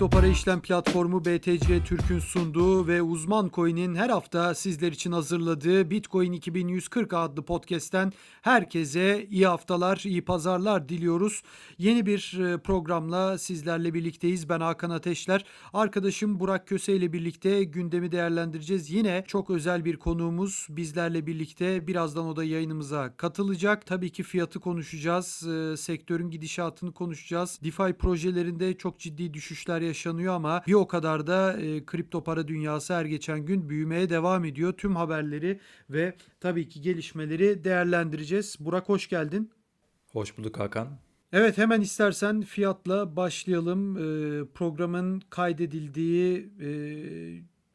Kripto para işlem platformu BTC Türk'ün sunduğu ve uzman coin'in her hafta sizler için hazırladığı Bitcoin 2140 adlı podcast'ten herkese iyi haftalar, iyi pazarlar diliyoruz. Yeni bir e, programla sizlerle birlikteyiz. Ben Hakan Ateşler. Arkadaşım Burak Köse ile birlikte gündemi değerlendireceğiz. Yine çok özel bir konuğumuz bizlerle birlikte. Birazdan o da yayınımıza katılacak. Tabii ki fiyatı konuşacağız. E, sektörün gidişatını konuşacağız. DeFi projelerinde çok ciddi düşüşler yaşanıyor ama bir o kadar da e, kripto para dünyası her geçen gün büyümeye devam ediyor. Tüm haberleri ve tabii ki gelişmeleri değerlendireceğiz. Burak hoş geldin. Hoş bulduk Hakan. Evet hemen istersen fiyatla başlayalım. Ee, programın kaydedildiği e,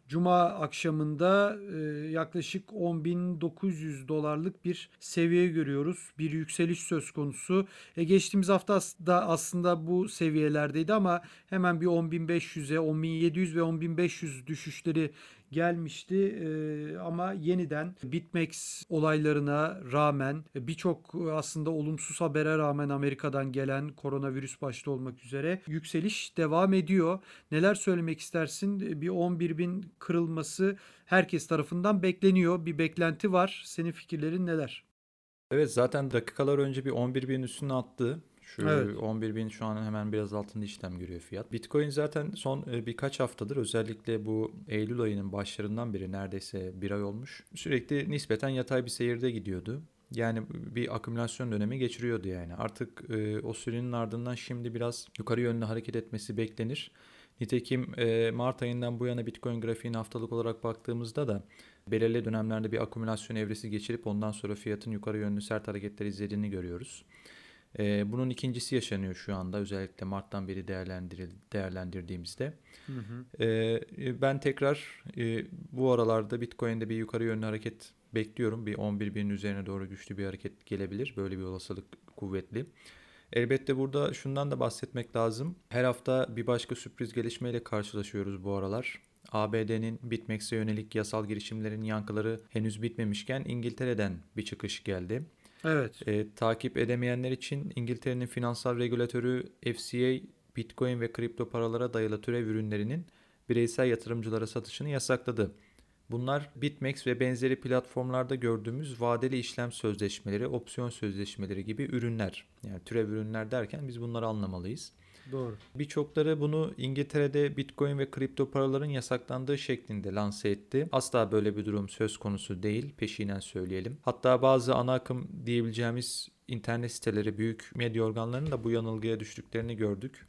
Cuma akşamında e, yaklaşık 10.900 dolarlık bir seviye görüyoruz. Bir yükseliş söz konusu. E, geçtiğimiz hafta da aslında bu seviyelerdeydi ama hemen bir 10.500'e, 10.700 ve 10.500 düşüşleri gelmişti ee, ama yeniden BitMEX olaylarına rağmen birçok aslında olumsuz habere rağmen Amerika'dan gelen koronavirüs başta olmak üzere yükseliş devam ediyor. Neler söylemek istersin? Bir 11 bin kırılması herkes tarafından bekleniyor. Bir beklenti var. Senin fikirlerin neler? Evet zaten dakikalar önce bir 11 bin üstüne attı. Şu evet. 11 bin şu an hemen biraz altında işlem görüyor fiyat. Bitcoin zaten son e, birkaç haftadır özellikle bu Eylül ayının başlarından beri neredeyse bir ay olmuş. Sürekli nispeten yatay bir seyirde gidiyordu. Yani bir akümülasyon dönemi geçiriyordu yani. Artık e, o sürenin ardından şimdi biraz yukarı yönlü hareket etmesi beklenir. Nitekim e, Mart ayından bu yana Bitcoin grafiğine haftalık olarak baktığımızda da belirli dönemlerde bir akümülasyon evresi geçirip ondan sonra fiyatın yukarı yönlü sert hareketler izlediğini görüyoruz. E, bunun ikincisi yaşanıyor şu anda özellikle Mart'tan beri değerlendir değerlendirdiğimizde. Hı hı. E, ben tekrar e, bu aralarda Bitcoin'de bir yukarı yönlü hareket bekliyorum. Bir 11 binin üzerine doğru güçlü bir hareket gelebilir. Böyle bir olasılık kuvvetli. Elbette burada şundan da bahsetmek lazım. Her hafta bir başka sürpriz gelişmeyle karşılaşıyoruz bu aralar. ABD'nin BitMEX'e yönelik yasal girişimlerin yankıları henüz bitmemişken İngiltere'den bir çıkış geldi. Evet. E, takip edemeyenler için İngiltere'nin finansal regülatörü FCA Bitcoin ve kripto paralara dayalı türev ürünlerinin bireysel yatırımcılara satışını yasakladı. Bunlar BitMEX ve benzeri platformlarda gördüğümüz vadeli işlem sözleşmeleri, opsiyon sözleşmeleri gibi ürünler. Yani türev ürünler derken biz bunları anlamalıyız. Doğru. Birçokları bunu İngiltere'de Bitcoin ve kripto paraların yasaklandığı şeklinde lanse etti. Asla böyle bir durum söz konusu değil. Peşinen söyleyelim. Hatta bazı ana akım diyebileceğimiz internet siteleri, büyük medya organlarının da bu yanılgıya düştüklerini gördük.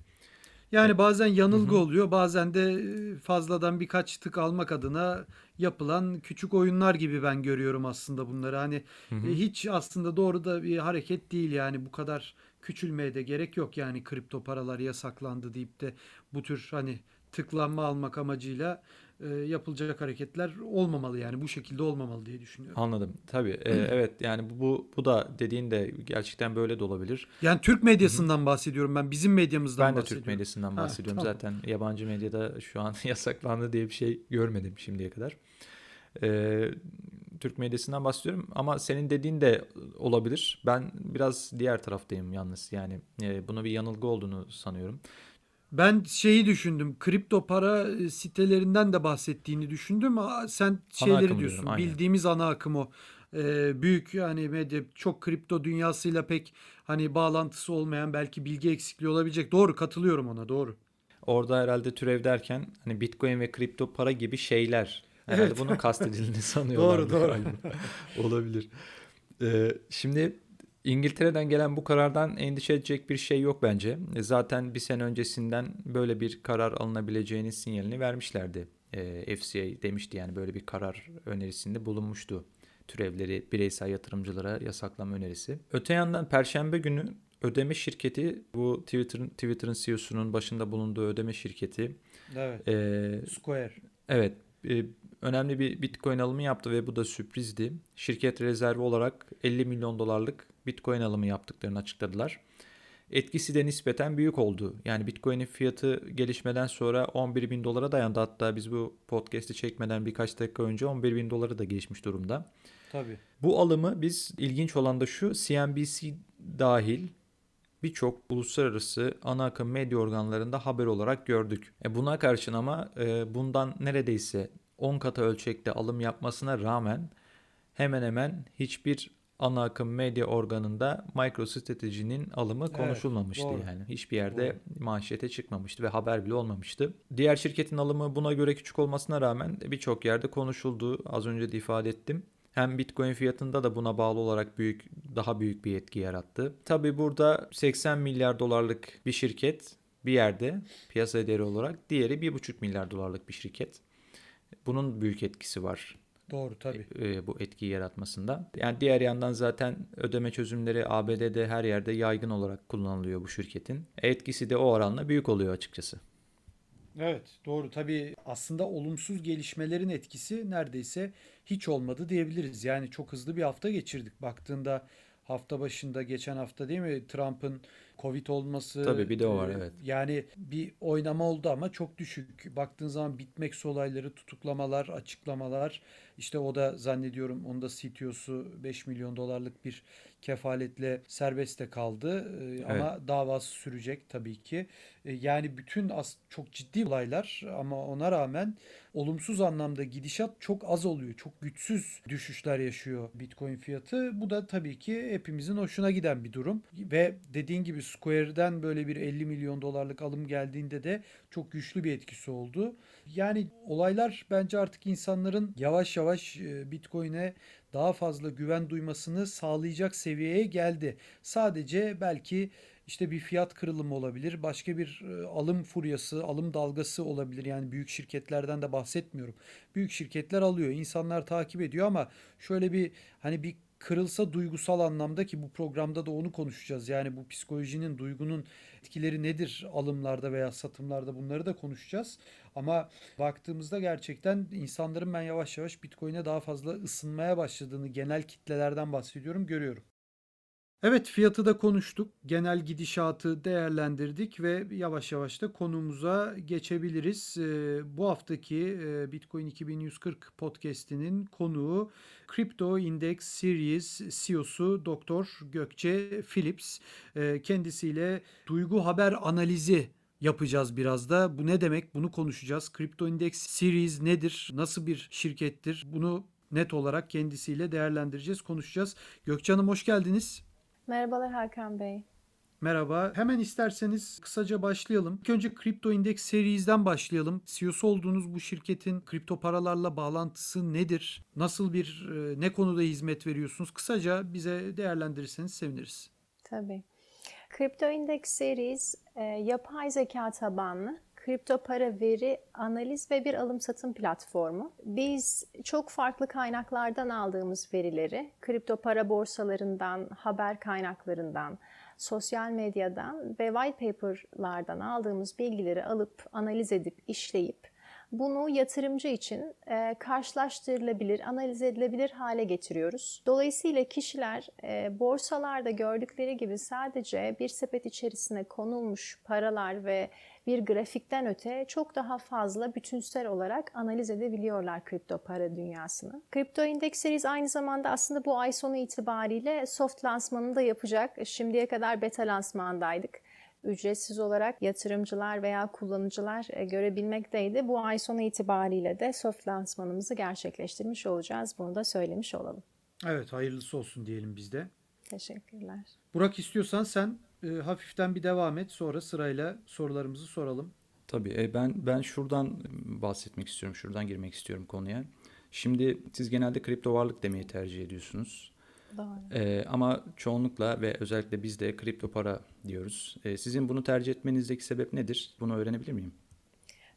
Yani bazen yanılgı Hı-hı. oluyor, bazen de e, fazladan birkaç tık almak adına yapılan küçük oyunlar gibi ben görüyorum aslında bunları. Hani Hı-hı. E, hiç aslında doğru da bir hareket değil yani bu kadar küçülmeye de gerek yok yani kripto paralar yasaklandı deyip de bu tür hani tıklanma almak amacıyla e, yapılacak hareketler olmamalı yani bu şekilde olmamalı diye düşünüyorum. Anladım. Tabii. E, evet yani bu bu da dediğin de gerçekten böyle de olabilir. Yani Türk medyasından Hı-hı. bahsediyorum ben. Bizim medyamızdan Ben de Türk medyasından bahsediyorum. Ha, tamam. Zaten yabancı medyada şu an yasaklandı diye bir şey görmedim şimdiye kadar. Ee, Türk medyasından bahsediyorum ama senin dediğin de olabilir. Ben biraz diğer taraftayım yalnız. Yani e, buna bir yanılgı olduğunu sanıyorum. Ben şeyi düşündüm. Kripto para e, sitelerinden de bahsettiğini düşündüm. Sen şeyleri diyorsun. Diyorum, bildiğimiz ana akım o. Ee, büyük yani medya çok kripto dünyasıyla pek hani bağlantısı olmayan belki bilgi eksikliği olabilecek. Doğru katılıyorum ona doğru. Orada herhalde türev derken hani Bitcoin ve kripto para gibi şeyler Herhalde evet. bunun kastedildiğini sanıyorlar. doğru doğru. Olabilir. Ee, şimdi İngiltere'den gelen bu karardan endişe edecek bir şey yok bence. E, zaten bir sene öncesinden böyle bir karar alınabileceğini sinyalini vermişlerdi. E, FCA demişti yani böyle bir karar önerisinde bulunmuştu. Türevleri bireysel yatırımcılara yasaklama önerisi. Öte yandan Perşembe günü ödeme şirketi bu Twitter'ın Twitter'ın CEO'sunun başında bulunduğu ödeme şirketi. Evet. E, Square. Evet. E, önemli bir Bitcoin alımı yaptı ve bu da sürprizdi. Şirket rezervi olarak 50 milyon dolarlık Bitcoin alımı yaptıklarını açıkladılar. Etkisi de nispeten büyük oldu. Yani Bitcoin'in fiyatı gelişmeden sonra 11 bin dolara dayandı. Hatta biz bu podcast'i çekmeden birkaç dakika önce 11 bin doları da geçmiş durumda. Tabii. Bu alımı biz ilginç olan da şu CNBC dahil birçok uluslararası ana akım medya organlarında haber olarak gördük. E buna karşın ama e, bundan neredeyse 10 katı ölçekte alım yapmasına rağmen hemen hemen hiçbir ana akım medya organında MicroStrategy'nin alımı Evet, konuşulmamıştı doğru. yani. Hiçbir yerde manşete çıkmamıştı ve haber bile olmamıştı. Diğer şirketin alımı buna göre küçük olmasına rağmen birçok yerde konuşuldu. Az önce de ifade ettim. Hem Bitcoin fiyatında da buna bağlı olarak büyük daha büyük bir etki yarattı. Tabi burada 80 milyar dolarlık bir şirket bir yerde piyasa değeri olarak diğeri 1,5 milyar dolarlık bir şirket. Bunun büyük etkisi var Doğru tabii. e, bu etkiyi yaratmasında. Yani diğer yandan zaten ödeme çözümleri ABD'de her yerde yaygın olarak kullanılıyor bu şirketin. Etkisi de o oranla büyük oluyor açıkçası. Evet doğru tabii aslında olumsuz gelişmelerin etkisi neredeyse hiç olmadı diyebiliriz. Yani çok hızlı bir hafta geçirdik. Baktığında hafta başında geçen hafta değil mi Trump'ın Covid olması Tabii bir de o var, e, evet. Yani bir oynama oldu ama çok düşük. Baktığın zaman bitmek olayları, tutuklamalar, açıklamalar işte o da zannediyorum onun da CTO'su 5 milyon dolarlık bir kefaletle serbestte kaldı. E, Ama davası sürecek tabii ki. E, Yani bütün as çok ciddi olaylar ama ona rağmen olumsuz anlamda gidişat çok az oluyor. Çok güçsüz düşüşler yaşıyor Bitcoin fiyatı. Bu da tabii ki hepimizin hoşuna giden bir durum. Ve dediğin gibi Square'den böyle bir 50 milyon dolarlık alım geldiğinde de çok güçlü bir etkisi oldu. Yani olaylar bence artık insanların yavaş yavaş e, Bitcoin'e daha fazla güven duymasını sağlayacak seviyeye geldi. Sadece belki işte bir fiyat kırılımı olabilir, başka bir e, alım furyası, alım dalgası olabilir. Yani büyük şirketlerden de bahsetmiyorum. Büyük şirketler alıyor, insanlar takip ediyor ama şöyle bir hani bir kırılsa duygusal anlamda ki bu programda da onu konuşacağız. Yani bu psikolojinin, duygunun etkileri nedir alımlarda veya satımlarda bunları da konuşacağız. Ama baktığımızda gerçekten insanların ben yavaş yavaş Bitcoin'e daha fazla ısınmaya başladığını genel kitlelerden bahsediyorum görüyorum. Evet fiyatı da konuştuk. Genel gidişatı değerlendirdik ve yavaş yavaş da konumuza geçebiliriz. Ee, bu haftaki e, Bitcoin 2140 podcast'inin konuğu Crypto Index Series CEO'su Dr. Gökçe Philips. Ee, kendisiyle duygu haber analizi yapacağız biraz da. Bu ne demek? Bunu konuşacağız. Crypto Index Series nedir? Nasıl bir şirkettir? Bunu net olarak kendisiyle değerlendireceğiz, konuşacağız. Gökçe Hanım hoş geldiniz. Merhabalar Hakan Bey. Merhaba. Hemen isterseniz kısaca başlayalım. İlk önce Crypto Index Series'den başlayalım. CEO'su olduğunuz bu şirketin kripto paralarla bağlantısı nedir? Nasıl bir, e, ne konuda hizmet veriyorsunuz? Kısaca bize değerlendirirseniz seviniriz. Tabii. Crypto Index Series e, yapay zeka tabanlı kripto para veri analiz ve bir alım satım platformu. Biz çok farklı kaynaklardan aldığımız verileri, kripto para borsalarından, haber kaynaklarından, sosyal medyadan ve white paper'lardan aldığımız bilgileri alıp analiz edip işleyip bunu yatırımcı için e, karşılaştırılabilir, analiz edilebilir hale getiriyoruz. Dolayısıyla kişiler e, borsalarda gördükleri gibi sadece bir sepet içerisine konulmuş paralar ve bir grafikten öte çok daha fazla bütünsel olarak analiz edebiliyorlar kripto para dünyasını. Kripto Index Series aynı zamanda aslında bu ay sonu itibariyle soft lansmanını da yapacak. Şimdiye kadar beta lansmandaydık ücretsiz olarak yatırımcılar veya kullanıcılar e, görebilmekteydi. Bu ay sonu itibariyle de soft lansmanımızı gerçekleştirmiş olacağız. Bunu da söylemiş olalım. Evet, hayırlısı olsun diyelim biz de. Teşekkürler. Burak istiyorsan sen e, hafiften bir devam et. Sonra sırayla sorularımızı soralım. Tabii e, ben ben şuradan bahsetmek istiyorum. Şuradan girmek istiyorum konuya. Şimdi siz genelde kripto varlık demeyi tercih ediyorsunuz. Doğru. E, ama çoğunlukla ve özellikle biz de kripto para diyoruz. E, sizin bunu tercih etmenizdeki sebep nedir? Bunu öğrenebilir miyim?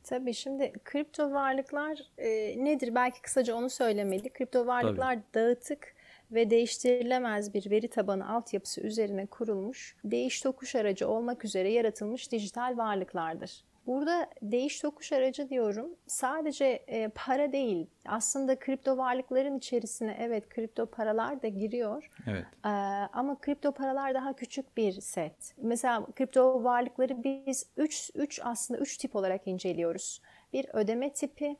Tabii şimdi kripto varlıklar e, nedir? Belki kısaca onu söylemeli. Kripto varlıklar dağıtık ve değiştirilemez bir veri tabanı altyapısı üzerine kurulmuş, değiş tokuş aracı olmak üzere yaratılmış dijital varlıklardır. Burada değiş tokuş aracı diyorum. Sadece e, para değil. Aslında kripto varlıkların içerisine evet kripto paralar da giriyor. Evet. Ee, ama kripto paralar daha küçük bir set. Mesela kripto varlıkları biz 3 3 aslında 3 tip olarak inceliyoruz. Bir ödeme tipi,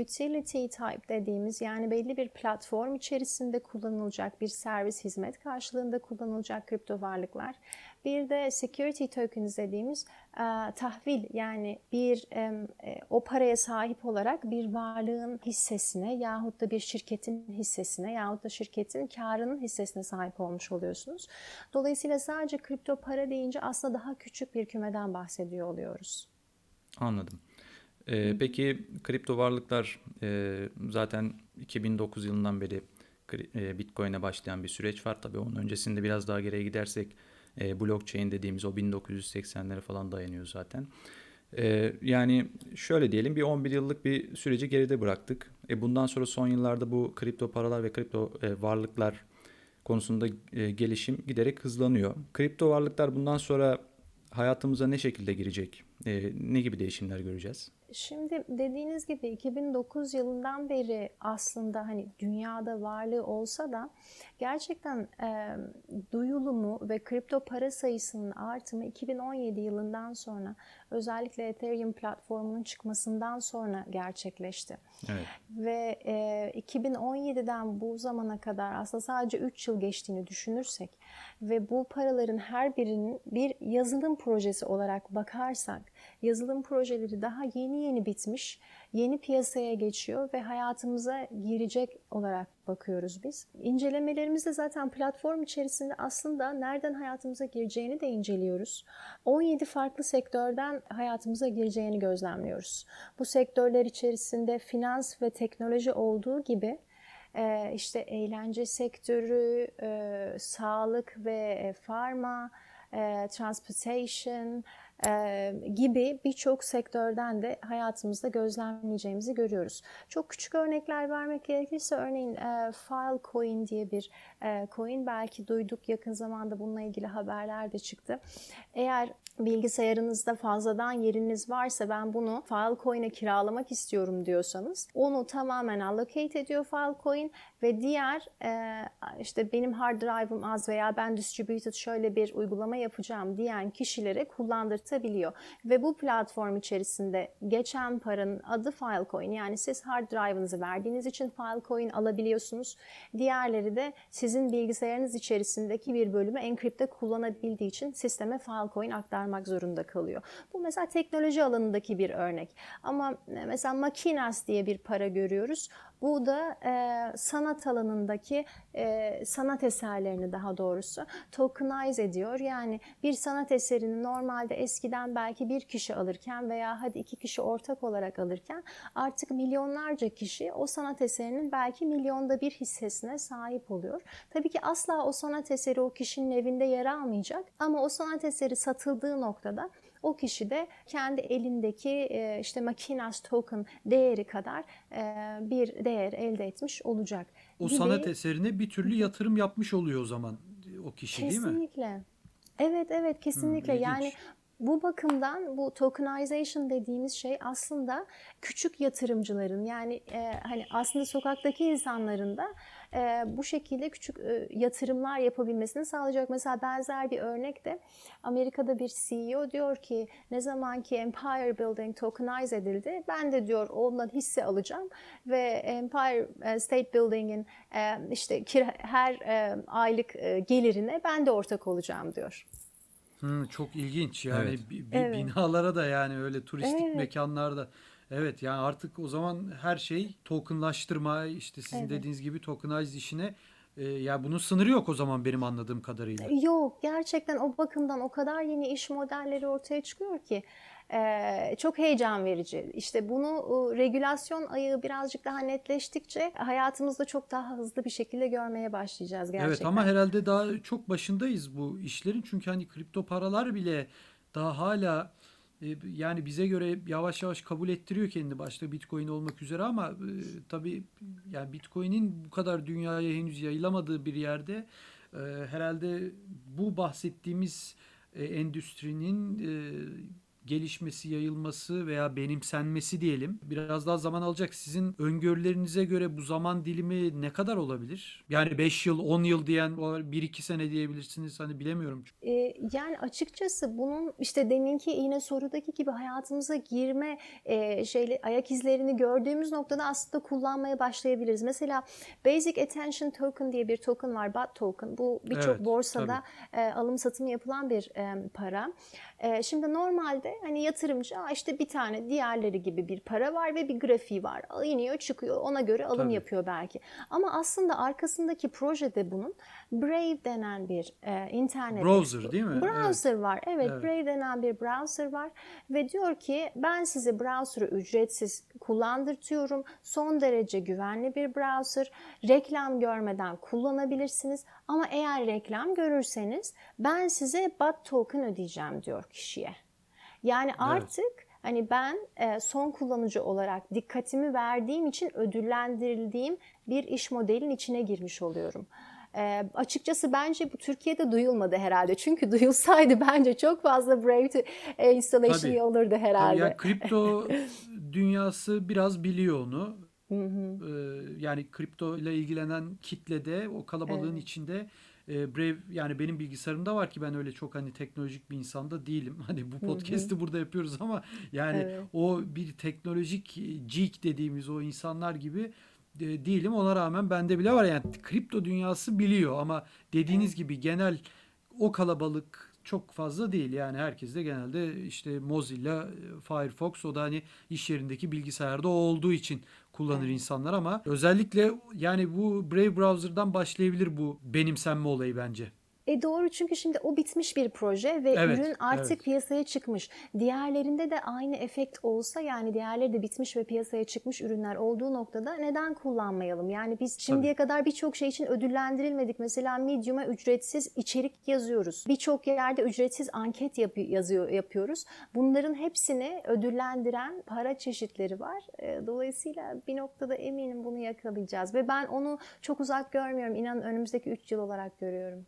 utility type dediğimiz yani belli bir platform içerisinde kullanılacak bir servis hizmet karşılığında kullanılacak kripto varlıklar. Bir de security tokens dediğimiz e, tahvil yani bir e, o paraya sahip olarak bir varlığın hissesine yahut da bir şirketin hissesine yahut da şirketin karının hissesine sahip olmuş oluyorsunuz. Dolayısıyla sadece kripto para deyince aslında daha küçük bir kümeden bahsediyor oluyoruz. Anladım. Ee, peki kripto varlıklar e, zaten 2009 yılından beri e, Bitcoin'e başlayan bir süreç var. Tabii onun öncesinde biraz daha geriye gidersek e, blockchain dediğimiz o 1980'lere falan dayanıyor zaten. E, yani şöyle diyelim bir 11 yıllık bir süreci geride bıraktık. E, bundan sonra son yıllarda bu kripto paralar ve kripto e, varlıklar konusunda e, gelişim giderek hızlanıyor. Kripto varlıklar bundan sonra hayatımıza ne şekilde girecek? E, ne gibi değişimler göreceğiz? Şimdi dediğiniz gibi 2009 yılından beri aslında hani dünyada varlığı olsa da gerçekten e, duyulumu ve kripto para sayısının artımı 2017 yılından sonra özellikle Ethereum platformunun çıkmasından sonra gerçekleşti. Evet. Ve e, 2017'den bu zamana kadar aslında sadece 3 yıl geçtiğini düşünürsek ve bu paraların her birinin bir yazılım projesi olarak bakarsak yazılım projeleri daha yeni yeni bitmiş, yeni piyasaya geçiyor ve hayatımıza girecek olarak bakıyoruz biz. İncelemelerimizde zaten platform içerisinde aslında nereden hayatımıza gireceğini de inceliyoruz. 17 farklı sektörden hayatımıza gireceğini gözlemliyoruz. Bu sektörler içerisinde finans ve teknoloji olduğu gibi işte eğlence sektörü, sağlık ve farma, transportation, gibi birçok sektörden de hayatımızda gözlemleyeceğimizi görüyoruz. Çok küçük örnekler vermek gerekirse örneğin e, Filecoin diye bir coin belki duyduk yakın zamanda bununla ilgili haberler de çıktı. Eğer bilgisayarınızda fazladan yeriniz varsa ben bunu Filecoin'e kiralamak istiyorum diyorsanız onu tamamen allocate ediyor Filecoin ve diğer e, işte benim hard drive'ım az veya ben distributed şöyle bir uygulama yapacağım diyen kişilere kullandırtabiliyor. Ve bu platform içerisinde geçen paranın adı Filecoin yani siz hard drive'ınızı verdiğiniz için Filecoin alabiliyorsunuz. Diğerleri de sizin bilgisayarınız içerisindeki bir bölümü enkripte kullanabildiği için sisteme Filecoin aktarmak zorunda kalıyor. Bu mesela teknoloji alanındaki bir örnek. Ama mesela Makinas diye bir para görüyoruz. Bu da e, sanat alanındaki e, sanat eserlerini daha doğrusu tokenize ediyor. Yani bir sanat eserini normalde eskiden belki bir kişi alırken veya hadi iki kişi ortak olarak alırken artık milyonlarca kişi o sanat eserinin belki milyonda bir hissesine sahip oluyor. Tabii ki asla o sanat eseri o kişinin evinde yer almayacak ama o sanat eseri satıldığı noktada o kişi de kendi elindeki e, işte makinas token değeri kadar e, bir değer elde etmiş olacak. O gibi. sanat eserine bir türlü yatırım yapmış oluyor o zaman o kişi kesinlikle. değil mi? Kesinlikle. Evet evet kesinlikle. Hmm, yani bu bakımdan bu tokenization dediğimiz şey aslında küçük yatırımcıların yani e, hani aslında sokaktaki insanların da e, bu şekilde küçük e, yatırımlar yapabilmesini sağlayacak. Mesela benzer bir örnek de Amerika'da bir CEO diyor ki ne zaman ki Empire Building tokenize edildi ben de diyor ondan hisse alacağım ve Empire e, State Building'in e, işte her e, aylık e, gelirine ben de ortak olacağım diyor. Hmm, çok ilginç yani evet. bir, bir evet. binalara da yani öyle turistik evet. mekanlarda Evet yani artık o zaman her şey tokenlaştırma işte sizin evet. dediğiniz gibi tokenize işine e, ya bunun sınırı yok o zaman benim anladığım kadarıyla. Yok gerçekten o bakımdan o kadar yeni iş modelleri ortaya çıkıyor ki e, çok heyecan verici. İşte bunu e, regülasyon ayağı birazcık daha netleştikçe hayatımızda çok daha hızlı bir şekilde görmeye başlayacağız gerçekten. Evet ama herhalde daha çok başındayız bu işlerin çünkü hani kripto paralar bile daha hala e, yani bize göre yavaş yavaş kabul ettiriyor kendi başta Bitcoin olmak üzere ama e, tabii yani Bitcoin'in bu kadar dünyaya henüz yayılamadığı bir yerde e, herhalde bu bahsettiğimiz e, endüstrinin e, gelişmesi, yayılması veya benimsenmesi diyelim biraz daha zaman alacak. Sizin öngörülerinize göre bu zaman dilimi ne kadar olabilir? Yani 5 yıl, 10 yıl diyen 1-2 sene diyebilirsiniz. Hani bilemiyorum. Ee, yani açıkçası bunun işte deminki yine sorudaki gibi hayatımıza girme e, şeyle ayak izlerini gördüğümüz noktada aslında kullanmaya başlayabiliriz. Mesela Basic Attention Token diye bir token var, BAT token. Bu birçok Evet, borsada e, alım satım yapılan bir e, para. E, şimdi normalde hani yatırımcı "Aa işte bir tane diğerleri gibi bir para var ve bir grafiği var. İniyor çıkıyor ona göre alım Tabii. yapıyor belki. Ama aslında arkasındaki projede bunun Brave denen bir e, internet Browser değil mi? Evet. Browser var. Evet, Evet. Brave denen bir browser var ve diyor ki ben size browser'ı ücretsiz kullandırtıyorum. Son derece güvenli bir browser. Reklam görmeden kullanabilirsiniz ama eğer reklam görürseniz ben size bot token ödeyeceğim diyor kişiye. Yani artık hani ben e, son kullanıcı olarak dikkatimi verdiğim için ödüllendirildiğim bir iş modelin içine girmiş oluyorum. E, açıkçası bence bu Türkiye'de duyulmadı herhalde. Çünkü duyulsaydı bence çok fazla Brave to- e, installation Tabii. olurdu herhalde. yani kripto dünyası biraz biliyor onu. Ee, yani kripto ile ilgilenen kitlede o kalabalığın Evet. içinde e, Brave yani benim bilgisayarımda var ki ben öyle çok hani teknolojik bir insanda değilim. Hani bu podcast'i burada yapıyoruz ama yani Evet. o bir teknolojik geek dediğimiz o insanlar gibi e, değilim. Ona rağmen bende bile var yani kripto dünyası biliyor ama dediğiniz gibi genel o kalabalık çok fazla değil. Yani herkes de genelde işte Mozilla, Firefox o da hani iş yerindeki bilgisayarda olduğu için kullanır insanlar ama özellikle yani bu Brave browser'dan başlayabilir bu benimsenme olayı bence. E doğru çünkü şimdi o bitmiş bir proje ve Evet, ürün artık evet. piyasaya çıkmış. Diğerlerinde de aynı efekt olsa yani diğerleri de bitmiş ve piyasaya çıkmış ürünler olduğu noktada neden kullanmayalım? Yani biz şimdiye kadar birçok şey için ödüllendirilmedik. Mesela Medium'a ücretsiz içerik yazıyoruz. Birçok yerde ücretsiz anket yapı- yazıyor yapıyoruz. Bunların hepsini ödüllendiren para çeşitleri var. E, Dolayısıyla bir noktada eminim bunu yakalayacağız ve ben onu çok uzak görmüyorum. İnanın önümüzdeki 3 yıl olarak görüyorum.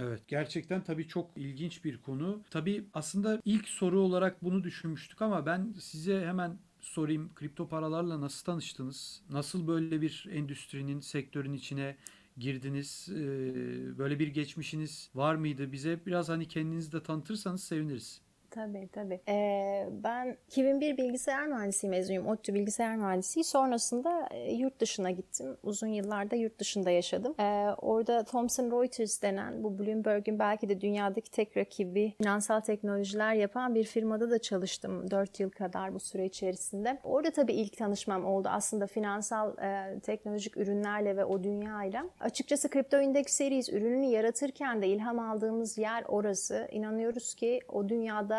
Evet gerçekten tabii çok ilginç bir konu. Tabii aslında ilk soru olarak bunu düşünmüştük ama ben size hemen sorayım. Kripto paralarla nasıl tanıştınız? Nasıl böyle bir endüstrinin, sektörün içine girdiniz? Ee, böyle bir geçmişiniz var mıydı? Bize biraz hani kendinizi de tanıtırsanız seviniriz. Tabii tabii. Ee, ben 2001 bilgisayar mühendisliği mezunuyum. ODTÜ bilgisayar mühendisliği. Sonrasında yurt dışına gittim. Uzun yıllarda yurt dışında yaşadım. Ee, orada Thomson Reuters denen bu Bloomberg'in belki de dünyadaki tek rakibi finansal teknolojiler yapan bir firmada da çalıştım. 4 yıl kadar bu süre içerisinde. Orada tabii ilk tanışmam oldu aslında finansal e, teknolojik ürünlerle ve o dünyayla. Açıkçası Crypto Index Series ürününü yaratırken de ilham aldığımız yer orası. İnanıyoruz ki o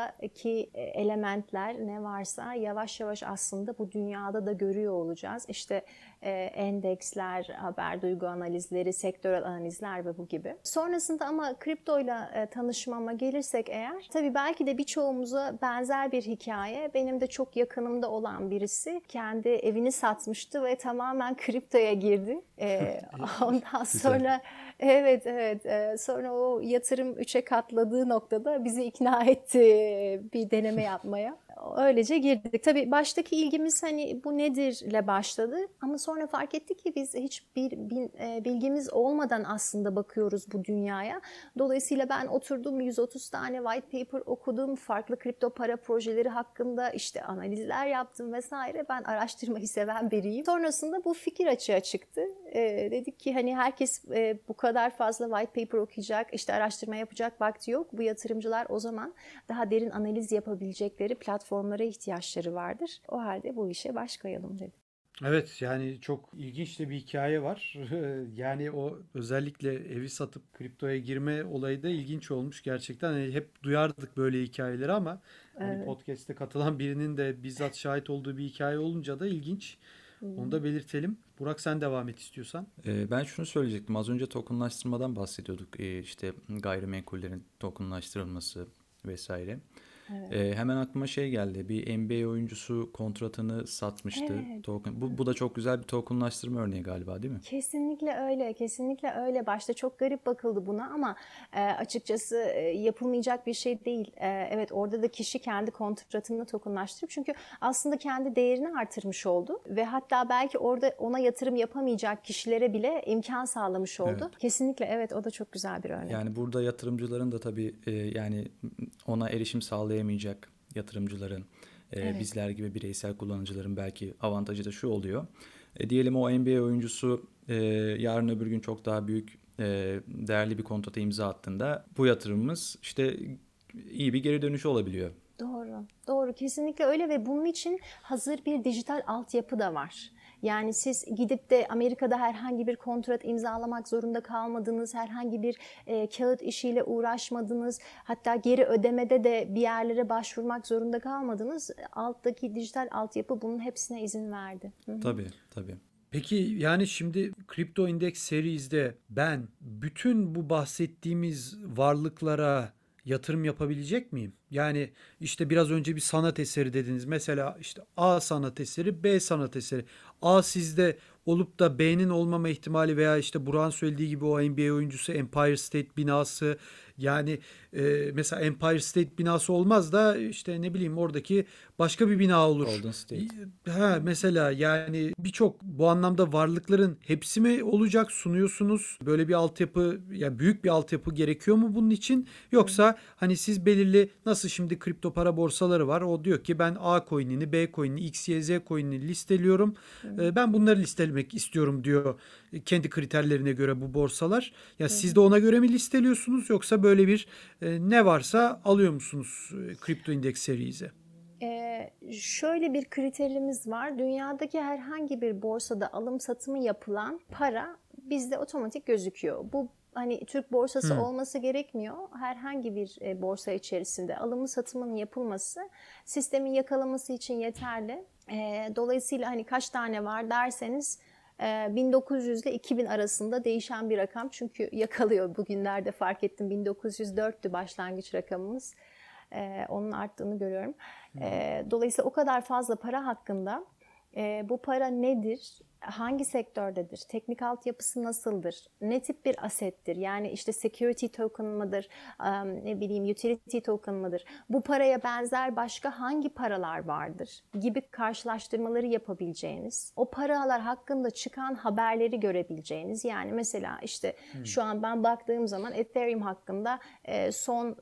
dünyadaki elementler ne varsa yavaş yavaş aslında bu dünyada da görüyor olacağız. İşte e, endeksler, haber duygu analizleri, sektörel analizler ve bu gibi. Sonrasında ama kriptoyla e, tanışmama gelirsek eğer, tabii belki de birçoğumuza benzer bir hikaye. Benim de çok yakınımda olan birisi kendi evini satmıştı ve tamamen kriptoya girdi. E, ondan sonra evet evet e, sonra o yatırım üçe katladığı noktada bizi ikna etti bir deneme yapmaya. Öylece girdik. Tabii baştaki ilgimiz hani bu nedirle başladı ama sonra fark ettik ki biz hiç bir bilgimiz olmadan aslında bakıyoruz bu dünyaya. Dolayısıyla ben oturdum 130 tane white paper okudum. Farklı kripto para projeleri hakkında işte analizler yaptım vesaire. Ben araştırmayı seven biriyim. Sonrasında bu fikir açığa çıktı. Ee, dedik ki hani herkes e, bu kadar fazla white paper okuyacak, işte araştırma yapacak vakti yok. Bu yatırımcılar o zaman daha derin analiz yapabilecekleri platformlara ihtiyaçları vardır. O halde bu işe baş koyalım dedik. Evet yani çok ilginç de bir hikaye var. yani o özellikle evi satıp kriptoya girme olayı da ilginç olmuş gerçekten. Yani hep duyardık böyle hikayeleri ama hani Evet. podcast'te katılan birinin de bizzat şahit olduğu bir hikaye olunca da ilginç. Onu da belirtelim. Burak sen devam et istiyorsan. Ee, Ben şunu söyleyecektim. Az önce tokenlaştırmadan bahsediyorduk. Ee, işte gayrimenkullerin tokenlaştırılması vesaire. Evet. Ee, hemen aklıma şey geldi. Bir NBA oyuncusu kontratını satmıştı. Evet. Token. Bu, bu da çok güzel bir tokenlaştırma örneği galiba değil mi? Kesinlikle öyle, kesinlikle öyle. Başta çok garip bakıldı buna ama e, açıkçası e, yapılmayacak bir şey değil. E, evet orada da kişi kendi kontratını tokenlaştırıp çünkü aslında kendi değerini artırmış oldu ve hatta belki orada ona yatırım yapamayacak kişilere bile imkan sağlamış oldu. Evet. Kesinlikle evet o da çok güzel bir örnek. Yani burada yatırımcıların da tabii e, yani ona erişim sağlayamayacak yatırımcıların e, Evet. bizler gibi bireysel kullanıcıların belki avantajı da şu oluyor. E, diyelim o NBA oyuncusu e, yarın öbür gün çok daha büyük e, değerli bir kontrata imza attığında bu yatırımımız işte iyi bir geri dönüşü olabiliyor. Doğru, doğru. Kesinlikle öyle ve bunun için hazır bir dijital altyapı da var. Yani siz gidip de Amerika'da herhangi bir kontrat imzalamak zorunda kalmadınız, herhangi bir e, kağıt işiyle uğraşmadınız, hatta geri ödemede de bir yerlere başvurmak zorunda kalmadınız. Alttaki dijital altyapı bunun hepsine izin verdi. Hı hı. Tabii tabii. Peki yani şimdi Crypto Index Series'de ben bütün bu bahsettiğimiz varlıklara yatırım yapabilecek miyim? Yani işte biraz önce bir sanat eseri dediniz. Mesela işte A sanat eseri, B sanat eseri. A sizde olup da B'nin olmama ihtimali veya işte Burak'ın söylediği gibi o NBA oyuncusu Empire State binası yani e, mesela Empire State binası olmaz da işte ne bileyim oradaki başka bir bina olur. Golden State. Ha mesela yani birçok bu anlamda varlıkların hepsi mi olacak sunuyorsunuz? Böyle bir altyapı ya büyük bir altyapı gerekiyor mu bunun için? Yoksa hani siz belirli nasıl şimdi kripto para borsaları var. O diyor ki ben A coin'ini, B coin'ini, X, Y, Z coin'ini listeliyorum. Ee, Ben bunları listelemek istiyorum diyor e, kendi kriterlerine göre bu borsalar. Ya siz de ona göre mi listeliyorsunuz yoksa böyle bir e, ne varsa alıyor musunuz e, kripto indeks serize? Ee, şöyle bir kriterimiz var. Dünyadaki herhangi bir borsada alım satımı yapılan para bizde otomatik gözüküyor. Bu hani Türk borsası Hmm. olması gerekmiyor. Herhangi bir e, borsa içerisinde alımı satımın yapılması sistemin yakalaması için yeterli. Ee, dolayısıyla hani kaç tane var derseniz e, 1900 ile 2000 arasında değişen bir rakam. Çünkü yakalıyor bugünlerde fark ettim 1904'tü başlangıç rakamımız. Ee, onun arttığını görüyorum. Ee, dolayısıyla o kadar fazla para hakkında e, bu para nedir? Hangi sektördedir? Teknik altyapısı nasıldır? Ne tip bir asettir? Yani işte security token mıdır? Em, ne bileyim utility token mıdır? Bu paraya benzer başka hangi paralar vardır? Gibi karşılaştırmaları yapabileceğiniz, o paralar hakkında çıkan haberleri görebileceğiniz. Yani mesela işte şu an ben baktığım zaman Ethereum hakkında e, son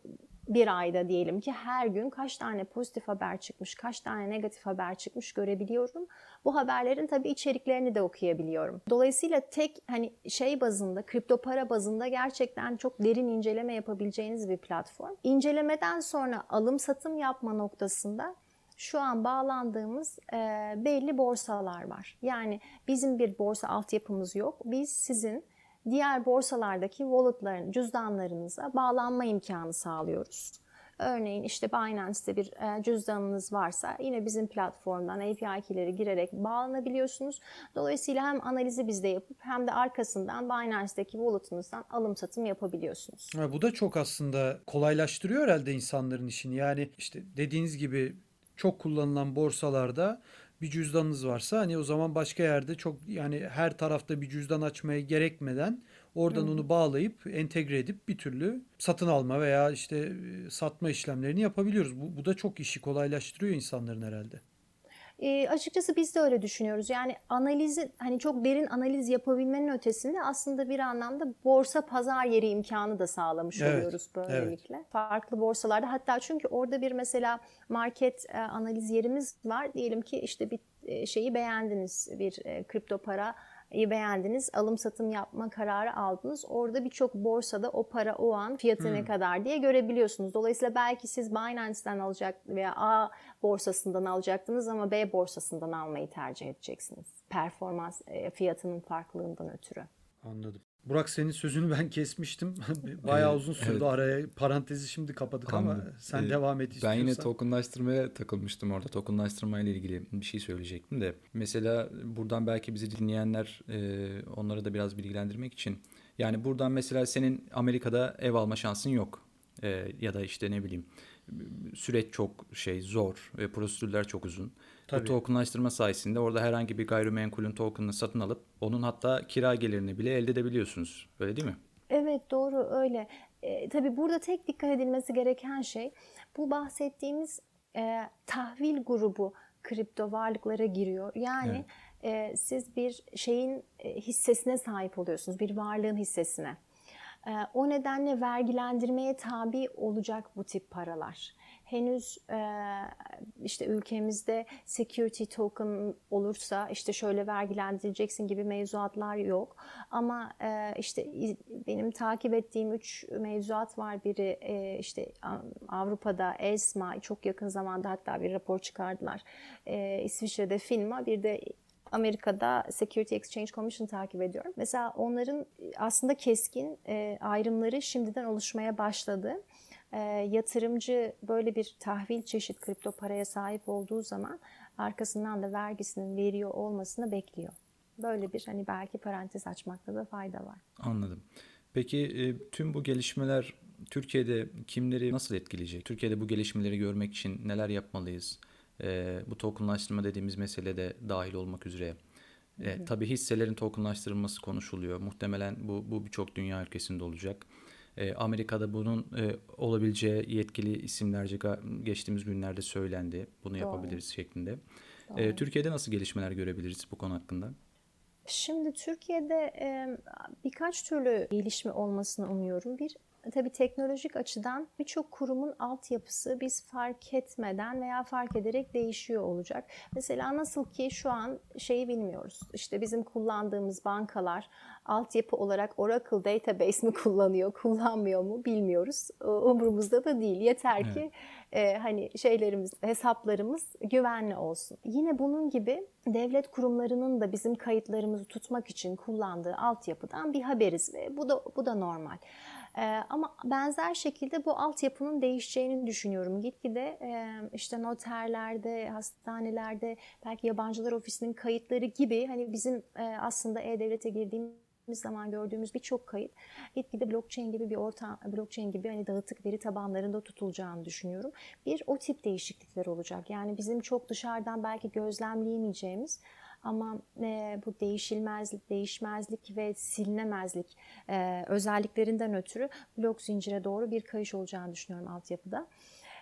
bir ayda diyelim ki her gün kaç tane pozitif haber çıkmış, kaç tane negatif haber çıkmış görebiliyorum. Bu haberlerin tabii içeriklerini de okuyabiliyorum. Dolayısıyla tek hani şey bazında, kripto para bazında gerçekten çok derin inceleme yapabileceğiniz bir platform. İncelemeden sonra alım satım yapma noktasında şu an bağlandığımız e, belli borsalar var. Yani bizim bir borsa altyapımız yok. Biz sizin diğer borsalardaki walletların, cüzdanlarınıza bağlanma imkanı sağlıyoruz. Örneğin işte Binance'te bir e, cüzdanınız varsa yine bizim platformdan API key'leri girerek bağlanabiliyorsunuz. Dolayısıyla hem analizi bizde yapıp hem de arkasından Binance'deki wallet'ınızdan alım satım yapabiliyorsunuz. Ha, bu da çok aslında kolaylaştırıyor herhalde insanların işini. Yani işte dediğiniz gibi çok kullanılan borsalarda bir cüzdanınız varsa hani o zaman başka yerde çok yani her tarafta bir cüzdan açmaya gerekmeden oradan onu bağlayıp entegre edip bir türlü satın alma veya işte e, satma işlemlerini yapabiliyoruz. Bu, bu da çok işi kolaylaştırıyor insanların herhalde. E, açıkçası biz de öyle düşünüyoruz. Yani analizi hani çok derin analiz yapabilmenin ötesinde aslında bir anlamda borsa pazar yeri imkanı da sağlamış Evet, oluyoruz böylelikle. Farklı borsalarda hatta çünkü orada bir mesela market e, analiz yerimiz var. Diyelim ki işte bir şeyi beğendiniz, bir e, kripto para beğendiniz, alım satım yapma kararı aldınız. Orada birçok borsada o para o an fiyatı ne kadar diye görebiliyorsunuz. Dolayısıyla belki siz Binance'den alacak veya A borsasından alacaktınız ama B borsasından almayı tercih edeceksiniz. Performans e, fiyatının farklılığından ötürü. Anladım. Burak senin sözünü ben kesmiştim. Bayağı Ee, uzun sürdü evet. araya. Parantezi şimdi kapadık ama Anladım. sen Ee, devam et Ben istiyorsan. yine tokenlaştırmaya takılmıştım orada. Tokenlaştırma ile ilgili bir şey söyleyecektim de. Mesela buradan belki bizi dinleyenler e, onları da biraz bilgilendirmek için. Yani buradan mesela senin Amerika'da ev alma şansın yok. e, ya da işte ne bileyim süreç çok şey zor ve prosedürler çok uzun. Tabii. Bu tokenlaştırma sayesinde orada herhangi bir gayrimenkulün tokenını satın alıp onun hatta kira gelirini bile elde edebiliyorsunuz. Öyle değil mi? Evet doğru öyle. E, tabii burada tek dikkat edilmesi gereken şey bu bahsettiğimiz e, tahvil grubu kripto varlıklara giriyor. Yani evet. e, siz bir şeyin e, hissesine sahip oluyorsunuz, bir varlığın hissesine. E, o nedenle vergilendirmeye tabi olacak bu tip paralar henüz e, işte ülkemizde security token olursa işte şöyle vergilendireceksin gibi mevzuatlar yok. Ama e, işte benim takip ettiğim üç mevzuat var. Biri e, işte Avrupa'da ESMA çok yakın zamanda hatta bir rapor çıkardılar. E, İsviçre'de FINMA bir de Amerika'da Security Exchange Commission takip ediyorum. Mesela onların aslında keskin ayrımları şimdiden oluşmaya başladı e, yatırımcı böyle bir tahvil çeşit kripto paraya sahip olduğu zaman arkasından da vergisinin veriyor olmasını bekliyor. Böyle bir hani belki parantez açmakta da fayda var. Anladım. Peki e, tüm bu gelişmeler Türkiye'de kimleri nasıl etkileyecek? Türkiye'de bu gelişmeleri görmek için neler yapmalıyız? E, bu tokenlaştırma dediğimiz mesele de dahil olmak üzere. E, tabii hisselerin tokenlaştırılması konuşuluyor. Muhtemelen bu, bu birçok dünya ülkesinde olacak. E, Amerika'da bunun e, olabileceği yetkili isimlerce geçtiğimiz günlerde söylendi. Bunu Doğru. yapabiliriz şeklinde. E, Türkiye'de nasıl gelişmeler görebiliriz bu konu hakkında? Şimdi Türkiye'de e, birkaç türlü gelişme olmasını umuyorum. Bir tabii teknolojik açıdan birçok kurumun altyapısı biz fark etmeden veya fark ederek değişiyor olacak. Mesela nasıl ki şu an şeyi bilmiyoruz. İşte bizim kullandığımız bankalar altyapı olarak Oracle Database mi kullanıyor, kullanmıyor mu bilmiyoruz. Umurumuzda da değil. Yeter ki evet. e, hani şeylerimiz, hesaplarımız güvenli olsun. Yine bunun gibi devlet kurumlarının da bizim kayıtlarımızı tutmak için kullandığı altyapıdan bir haberiz ve bu da bu da normal. Ee, ama benzer şekilde bu altyapının değişeceğini düşünüyorum. Gitgide e, işte noterlerde, hastanelerde, belki yabancılar ofisinin kayıtları gibi hani bizim e, aslında e-devlete girdiğimiz zaman gördüğümüz birçok kayıt gitgide blockchain gibi bir orta blockchain gibi hani dağıtık veri tabanlarında tutulacağını düşünüyorum. Bir o tip değişiklikler olacak. Yani bizim çok dışarıdan belki gözlemleyemeyeceğimiz ama e, bu değişilmezlik, değişmezlik ve silinemezlik e, özelliklerinden ötürü blok zincire doğru bir kayış olacağını düşünüyorum altyapıda.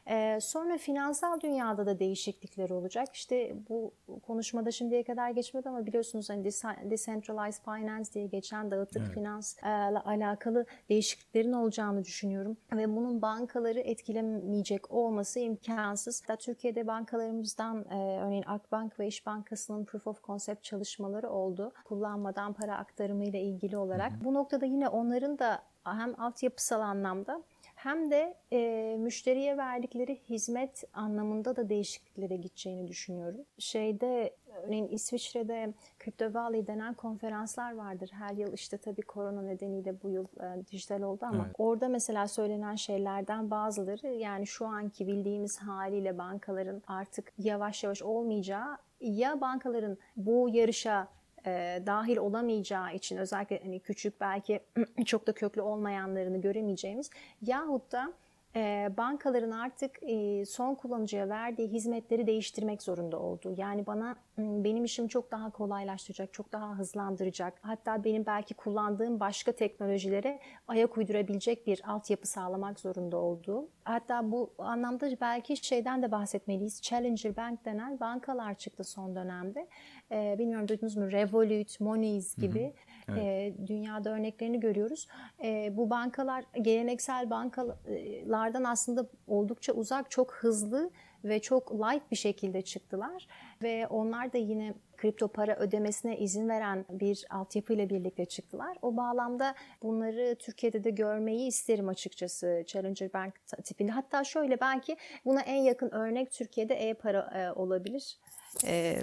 Ee, sonra finansal dünyada da değişiklikler olacak. İşte bu konuşmada şimdiye kadar geçmedi ama biliyorsunuz hani decentralized finance diye geçen dağıtık evet. finansla alakalı değişikliklerin olacağını düşünüyorum. Ve bunun bankaları etkilemeyecek olması imkansız. Da Türkiye'de bankalarımızdan e, örneğin Akbank ve İş Bankası'nın proof of concept çalışmaları oldu. Kullanmadan para aktarımı ile ilgili olarak. Hı hı. Bu noktada yine onların da hem altyapısal anlamda hem de e, müşteriye verdikleri hizmet anlamında da değişikliklere gideceğini düşünüyorum. Şeyde örneğin İsviçre'de Crypto Valley denen konferanslar vardır. Her yıl işte tabii korona nedeniyle bu yıl e, dijital oldu ama evet. orada mesela söylenen şeylerden bazıları yani şu anki bildiğimiz haliyle bankaların artık yavaş yavaş olmayacağı ya bankaların bu yarışa e, dahil olamayacağı için özellikle hani küçük belki çok da köklü olmayanlarını göremeyeceğimiz yahut da e, bankaların artık e, son kullanıcıya verdiği hizmetleri değiştirmek zorunda olduğu. Yani bana benim işim çok daha kolaylaştıracak, çok daha hızlandıracak. Hatta benim belki kullandığım başka teknolojilere ayak uydurabilecek bir altyapı sağlamak zorunda olduğu. Hatta bu anlamda belki şeyden de bahsetmeliyiz. Challenger Bank denen bankalar çıktı son dönemde. E, bilmiyorum duydunuz mu? Revolut, Moniz gibi. Hı hı. Evet. E, dünyada örneklerini görüyoruz. E, bu bankalar geleneksel bankalardan aslında oldukça uzak, çok hızlı ve çok light bir şekilde çıktılar ve onlar da yine kripto para ödemesine izin veren bir altyapı ile birlikte çıktılar. O bağlamda bunları Türkiye'de de görmeyi isterim açıkçası Challenger Bank tipinde. Hatta şöyle belki buna en yakın örnek Türkiye'de e-para e, olabilir. E,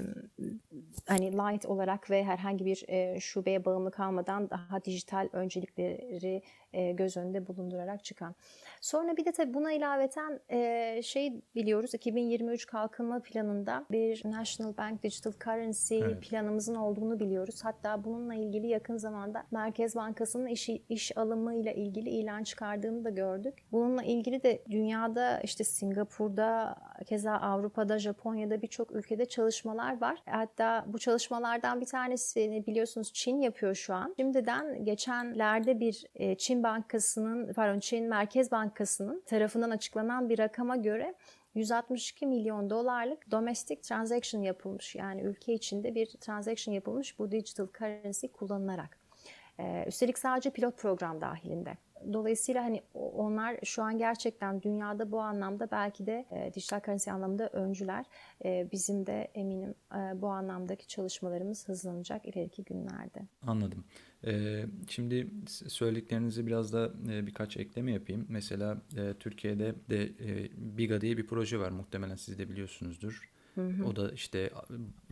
hani light olarak ve herhangi bir e, şubeye bağımlı kalmadan daha dijital öncelikleri e, göz önünde bulundurarak çıkan. Sonra bir de tabii buna ilaveten e, şey biliyoruz 2023 kalkınma planında bir National Bank Digital Currency Evet. planımızın olduğunu biliyoruz. Hatta bununla ilgili yakın zamanda Merkez Bankası'nın iş, iş alımıyla ilgili ilan çıkardığını da gördük. Bununla ilgili de dünyada işte Singapur'da, keza Avrupa'da, Japonya'da birçok ülkede çalışmalar var. Hatta bu çalışmalardan bir tanesini biliyorsunuz Çin yapıyor şu an. Şimdiden geçenlerde bir e, Çin Bankası'nın, pardon Çin Merkez Bankası'nın tarafından açıklanan bir rakama göre 162 milyon dolarlık domestic transaction yapılmış. Yani ülke içinde bir transaction yapılmış bu digital currency kullanılarak. Ee, üstelik sadece pilot program dahilinde. Dolayısıyla hani onlar şu an gerçekten dünyada bu anlamda belki de e, dijital currency anlamında öncüler. E, bizim de eminim e, bu anlamdaki çalışmalarımız hızlanacak ileriki günlerde. Anladım. Ee, şimdi söylediklerinizi biraz da e, birkaç ekleme yapayım. Mesela e, Türkiye'de de e, Biga diye bir proje var. Muhtemelen siz de biliyorsunuzdur. O da işte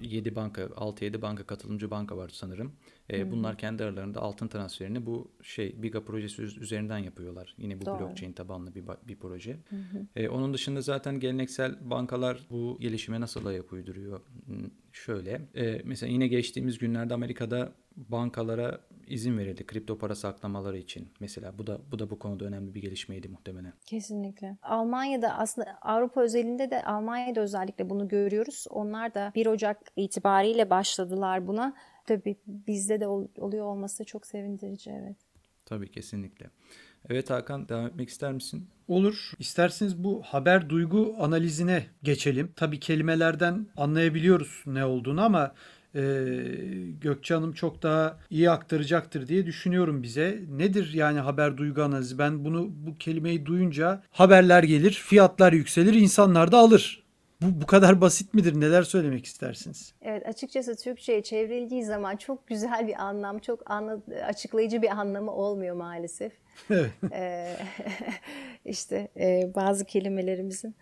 7 banka, 6-7 banka katılımcı banka var sanırım. E, bunlar kendi aralarında altın transferini bu şey Biga projesi üz- üzerinden yapıyorlar. Yine bu Doğru. blockchain tabanlı bir bir proje. E, onun dışında zaten geleneksel bankalar bu gelişime nasıl ayak uyduruyor? Şöyle, e, mesela yine geçtiğimiz günlerde Amerika'da bankalara izin verildi kripto para saklamaları için. Mesela bu da bu da bu konuda önemli bir gelişmeydi muhtemelen. Kesinlikle. Almanya'da aslında Avrupa özelinde de Almanya'da özellikle bunu görüyoruz. Onlar da 1 Ocak itibariyle başladılar buna. Tabii bizde de ol- oluyor olması da çok sevindirici evet. Tabii kesinlikle. Evet Hakan devam etmek ister misin? Olur. İsterseniz bu haber duygu analizine geçelim. Tabii kelimelerden anlayabiliyoruz ne olduğunu ama e, Gökçe Hanım çok daha iyi aktaracaktır diye düşünüyorum bize. Nedir yani haber duygu analizi? Ben bunu bu kelimeyi duyunca haberler gelir, fiyatlar yükselir, insanlar da alır. Bu, bu kadar basit midir? Neler söylemek istersiniz? Evet açıkçası Türkçe'ye çevrildiği zaman çok güzel bir anlam, çok anla- açıklayıcı bir anlamı olmuyor maalesef. Evet. Ee, işte e, bazı kelimelerimizin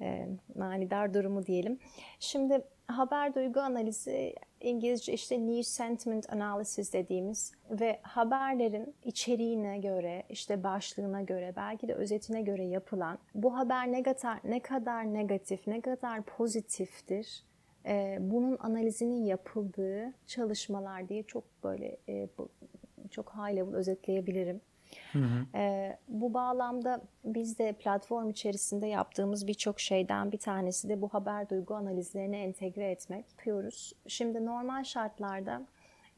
e, manidar durumu diyelim. Şimdi haber duygu analizi İngilizce işte news sentiment analysis dediğimiz ve haberlerin içeriğine göre, işte başlığına göre, belki de özetine göre yapılan bu haber ne kadar ne kadar negatif, ne kadar pozitiftir e, bunun analizinin yapıldığı çalışmalar diye çok böyle e, bu- çok high level özetleyebilirim. Ee, bu bağlamda biz de platform içerisinde yaptığımız birçok şeyden bir tanesi de bu haber duygu analizlerini entegre etmek yapıyoruz. Şimdi normal şartlarda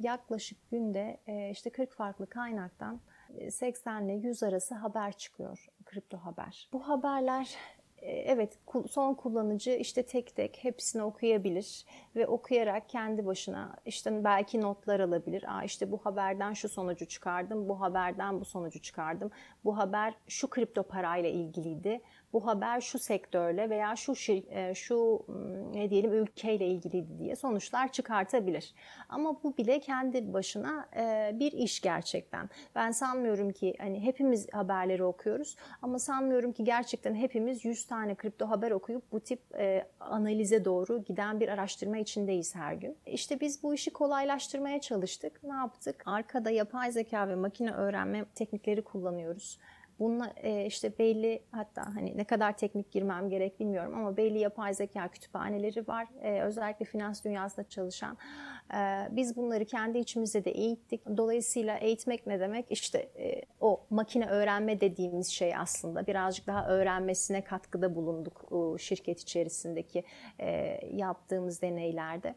yaklaşık günde işte 40 farklı kaynaktan e, 80 ile 100 arası haber çıkıyor, kripto haber. Bu haberler evet ku- son kullanıcı işte tek tek hepsini okuyabilir ve okuyarak kendi başına işte belki notlar alabilir. Aa işte bu haberden şu sonucu çıkardım, bu haberden bu sonucu çıkardım. Bu haber şu kripto parayla ilgiliydi. Bu haber şu sektörle veya şu e, şu ne diyelim ülkeyle ilgiliydi diye sonuçlar çıkartabilir. Ama bu bile kendi başına e, bir iş gerçekten. Ben sanmıyorum ki hani hepimiz haberleri okuyoruz ama sanmıyorum ki gerçekten hepimiz 100 tane kripto haber okuyup bu tip e, analize doğru giden bir araştırma içindeyiz her gün. İşte biz bu işi kolaylaştırmaya çalıştık. Ne yaptık? Arkada yapay zeka ve makine öğrenme teknikleri kullanıyoruz. Bununla e, işte belli hatta hani ne kadar teknik girmem gerek bilmiyorum ama belli yapay zeka kütüphaneleri var. E, özellikle finans dünyasında çalışan. E, biz bunları kendi içimizde de eğittik. Dolayısıyla eğitmek ne demek? İşte e, o makine öğrenme dediğimiz şey aslında birazcık daha öğrenmesine katkıda bulunduk o şirket içerisindeki e, yaptığımız deneylerde.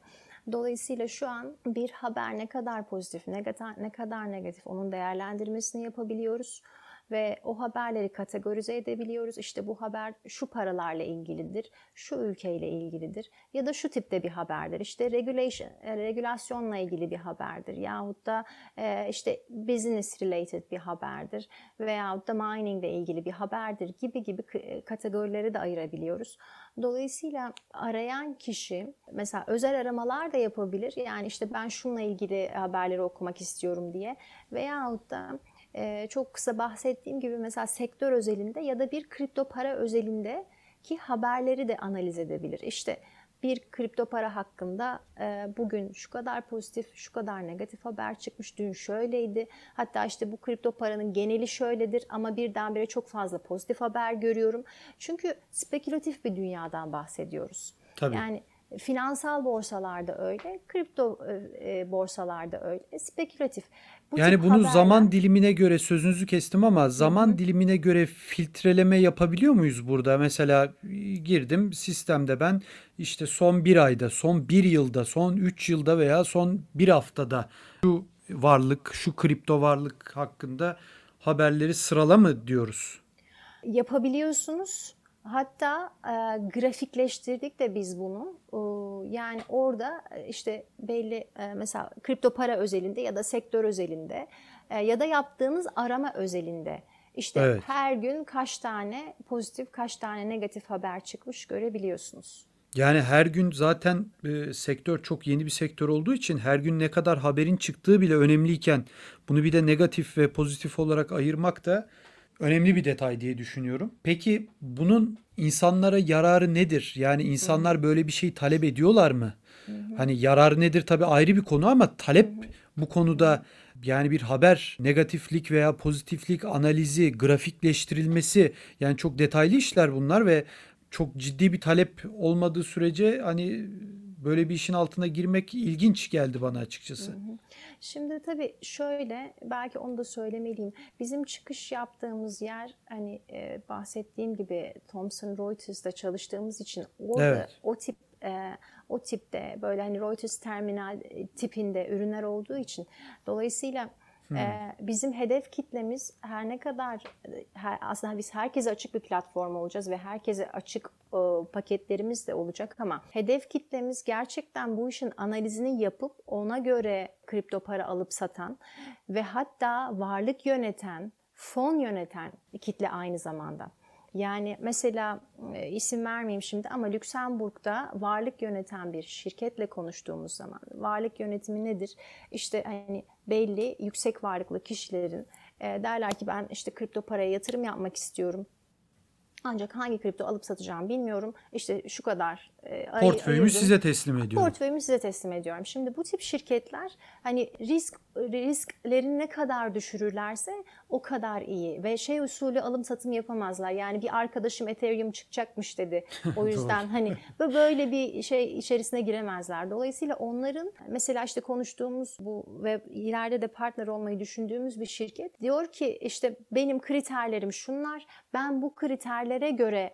Dolayısıyla şu an bir haber ne kadar pozitif, ne kadar, ne kadar negatif onun değerlendirmesini yapabiliyoruz ve o haberleri kategorize edebiliyoruz. İşte bu haber şu paralarla ilgilidir, şu ülkeyle ilgilidir ya da şu tipte bir haberdir. İşte regulation, e, regülasyonla ilgili bir haberdir yahut da e, işte business related bir haberdir veyahut da mining ile ilgili bir haberdir gibi gibi e, kategorileri de ayırabiliyoruz. Dolayısıyla arayan kişi mesela özel aramalar da yapabilir. Yani işte ben şununla ilgili haberleri okumak istiyorum diye veyahut da e, çok kısa bahsettiğim gibi mesela sektör özelinde ya da bir kripto para özelinde ki haberleri de analiz edebilir. İşte bir kripto para hakkında e, bugün şu kadar pozitif, şu kadar negatif haber çıkmış, dün şöyleydi. Hatta işte bu kripto paranın geneli şöyledir ama birdenbire çok fazla pozitif haber görüyorum. Çünkü spekülatif bir dünyadan bahsediyoruz. Tabii. Yani finansal borsalarda öyle, kripto e, borsalarda öyle, spekülatif. Bu yani bunu haberler... zaman dilimine göre sözünüzü kestim ama zaman Hı-hı. dilimine göre filtreleme yapabiliyor muyuz burada? Mesela girdim sistemde ben işte son bir ayda, son bir yılda, son üç yılda veya son bir haftada şu varlık, şu kripto varlık hakkında haberleri sırala mı diyoruz? Yapabiliyorsunuz. Hatta e, grafikleştirdik de biz bunu. E, yani orada e, işte belli e, mesela kripto para özelinde ya da sektör özelinde e, ya da yaptığınız arama özelinde işte evet. her gün kaç tane pozitif kaç tane negatif haber çıkmış görebiliyorsunuz. Yani her gün zaten e, sektör çok yeni bir sektör olduğu için her gün ne kadar haberin çıktığı bile önemliyken bunu bir de negatif ve pozitif olarak ayırmak da önemli bir detay diye düşünüyorum. Peki bunun insanlara yararı nedir? Yani insanlar Hı-hı. böyle bir şey talep ediyorlar mı? Hı-hı. Hani yararı nedir tabii ayrı bir konu ama talep Hı-hı. bu konuda yani bir haber negatiflik veya pozitiflik analizi, grafikleştirilmesi yani çok detaylı işler bunlar ve çok ciddi bir talep olmadığı sürece hani böyle bir işin altına girmek ilginç geldi bana açıkçası. Hı hı. Şimdi tabii şöyle belki onu da söylemeliyim. Bizim çıkış yaptığımız yer hani e, bahsettiğim gibi Thomson Reuters'da çalıştığımız için orada evet. o tip e, o tipte böyle hani Reuters terminal tipinde ürünler olduğu için dolayısıyla Ee, bizim hedef kitlemiz her ne kadar her, aslında biz herkese açık bir platform olacağız ve herkese açık e, paketlerimiz de olacak ama hedef kitlemiz gerçekten bu işin analizini yapıp ona göre kripto para alıp satan ve hatta varlık yöneten, fon yöneten kitle aynı zamanda. Yani mesela e, isim vermeyeyim şimdi ama Lüksemburg'da varlık yöneten bir şirketle konuştuğumuz zaman varlık yönetimi nedir? İşte hani belli yüksek varlıklı kişilerin e, derler ki ben işte kripto paraya yatırım yapmak istiyorum. Ancak hangi kripto alıp satacağım bilmiyorum. İşte şu kadar e, portföyümü size teslim ediyorum. Portföyümü size teslim ediyorum. Şimdi bu tip şirketler hani risk risklerini ne kadar düşürürlerse o kadar iyi ve şey usulü alım satım yapamazlar. Yani bir arkadaşım Ethereum çıkacakmış dedi. O yüzden hani böyle bir şey içerisine giremezler. Dolayısıyla onların mesela işte konuştuğumuz bu ve ileride de partner olmayı düşündüğümüz bir şirket diyor ki işte benim kriterlerim şunlar. Ben bu kriterlere göre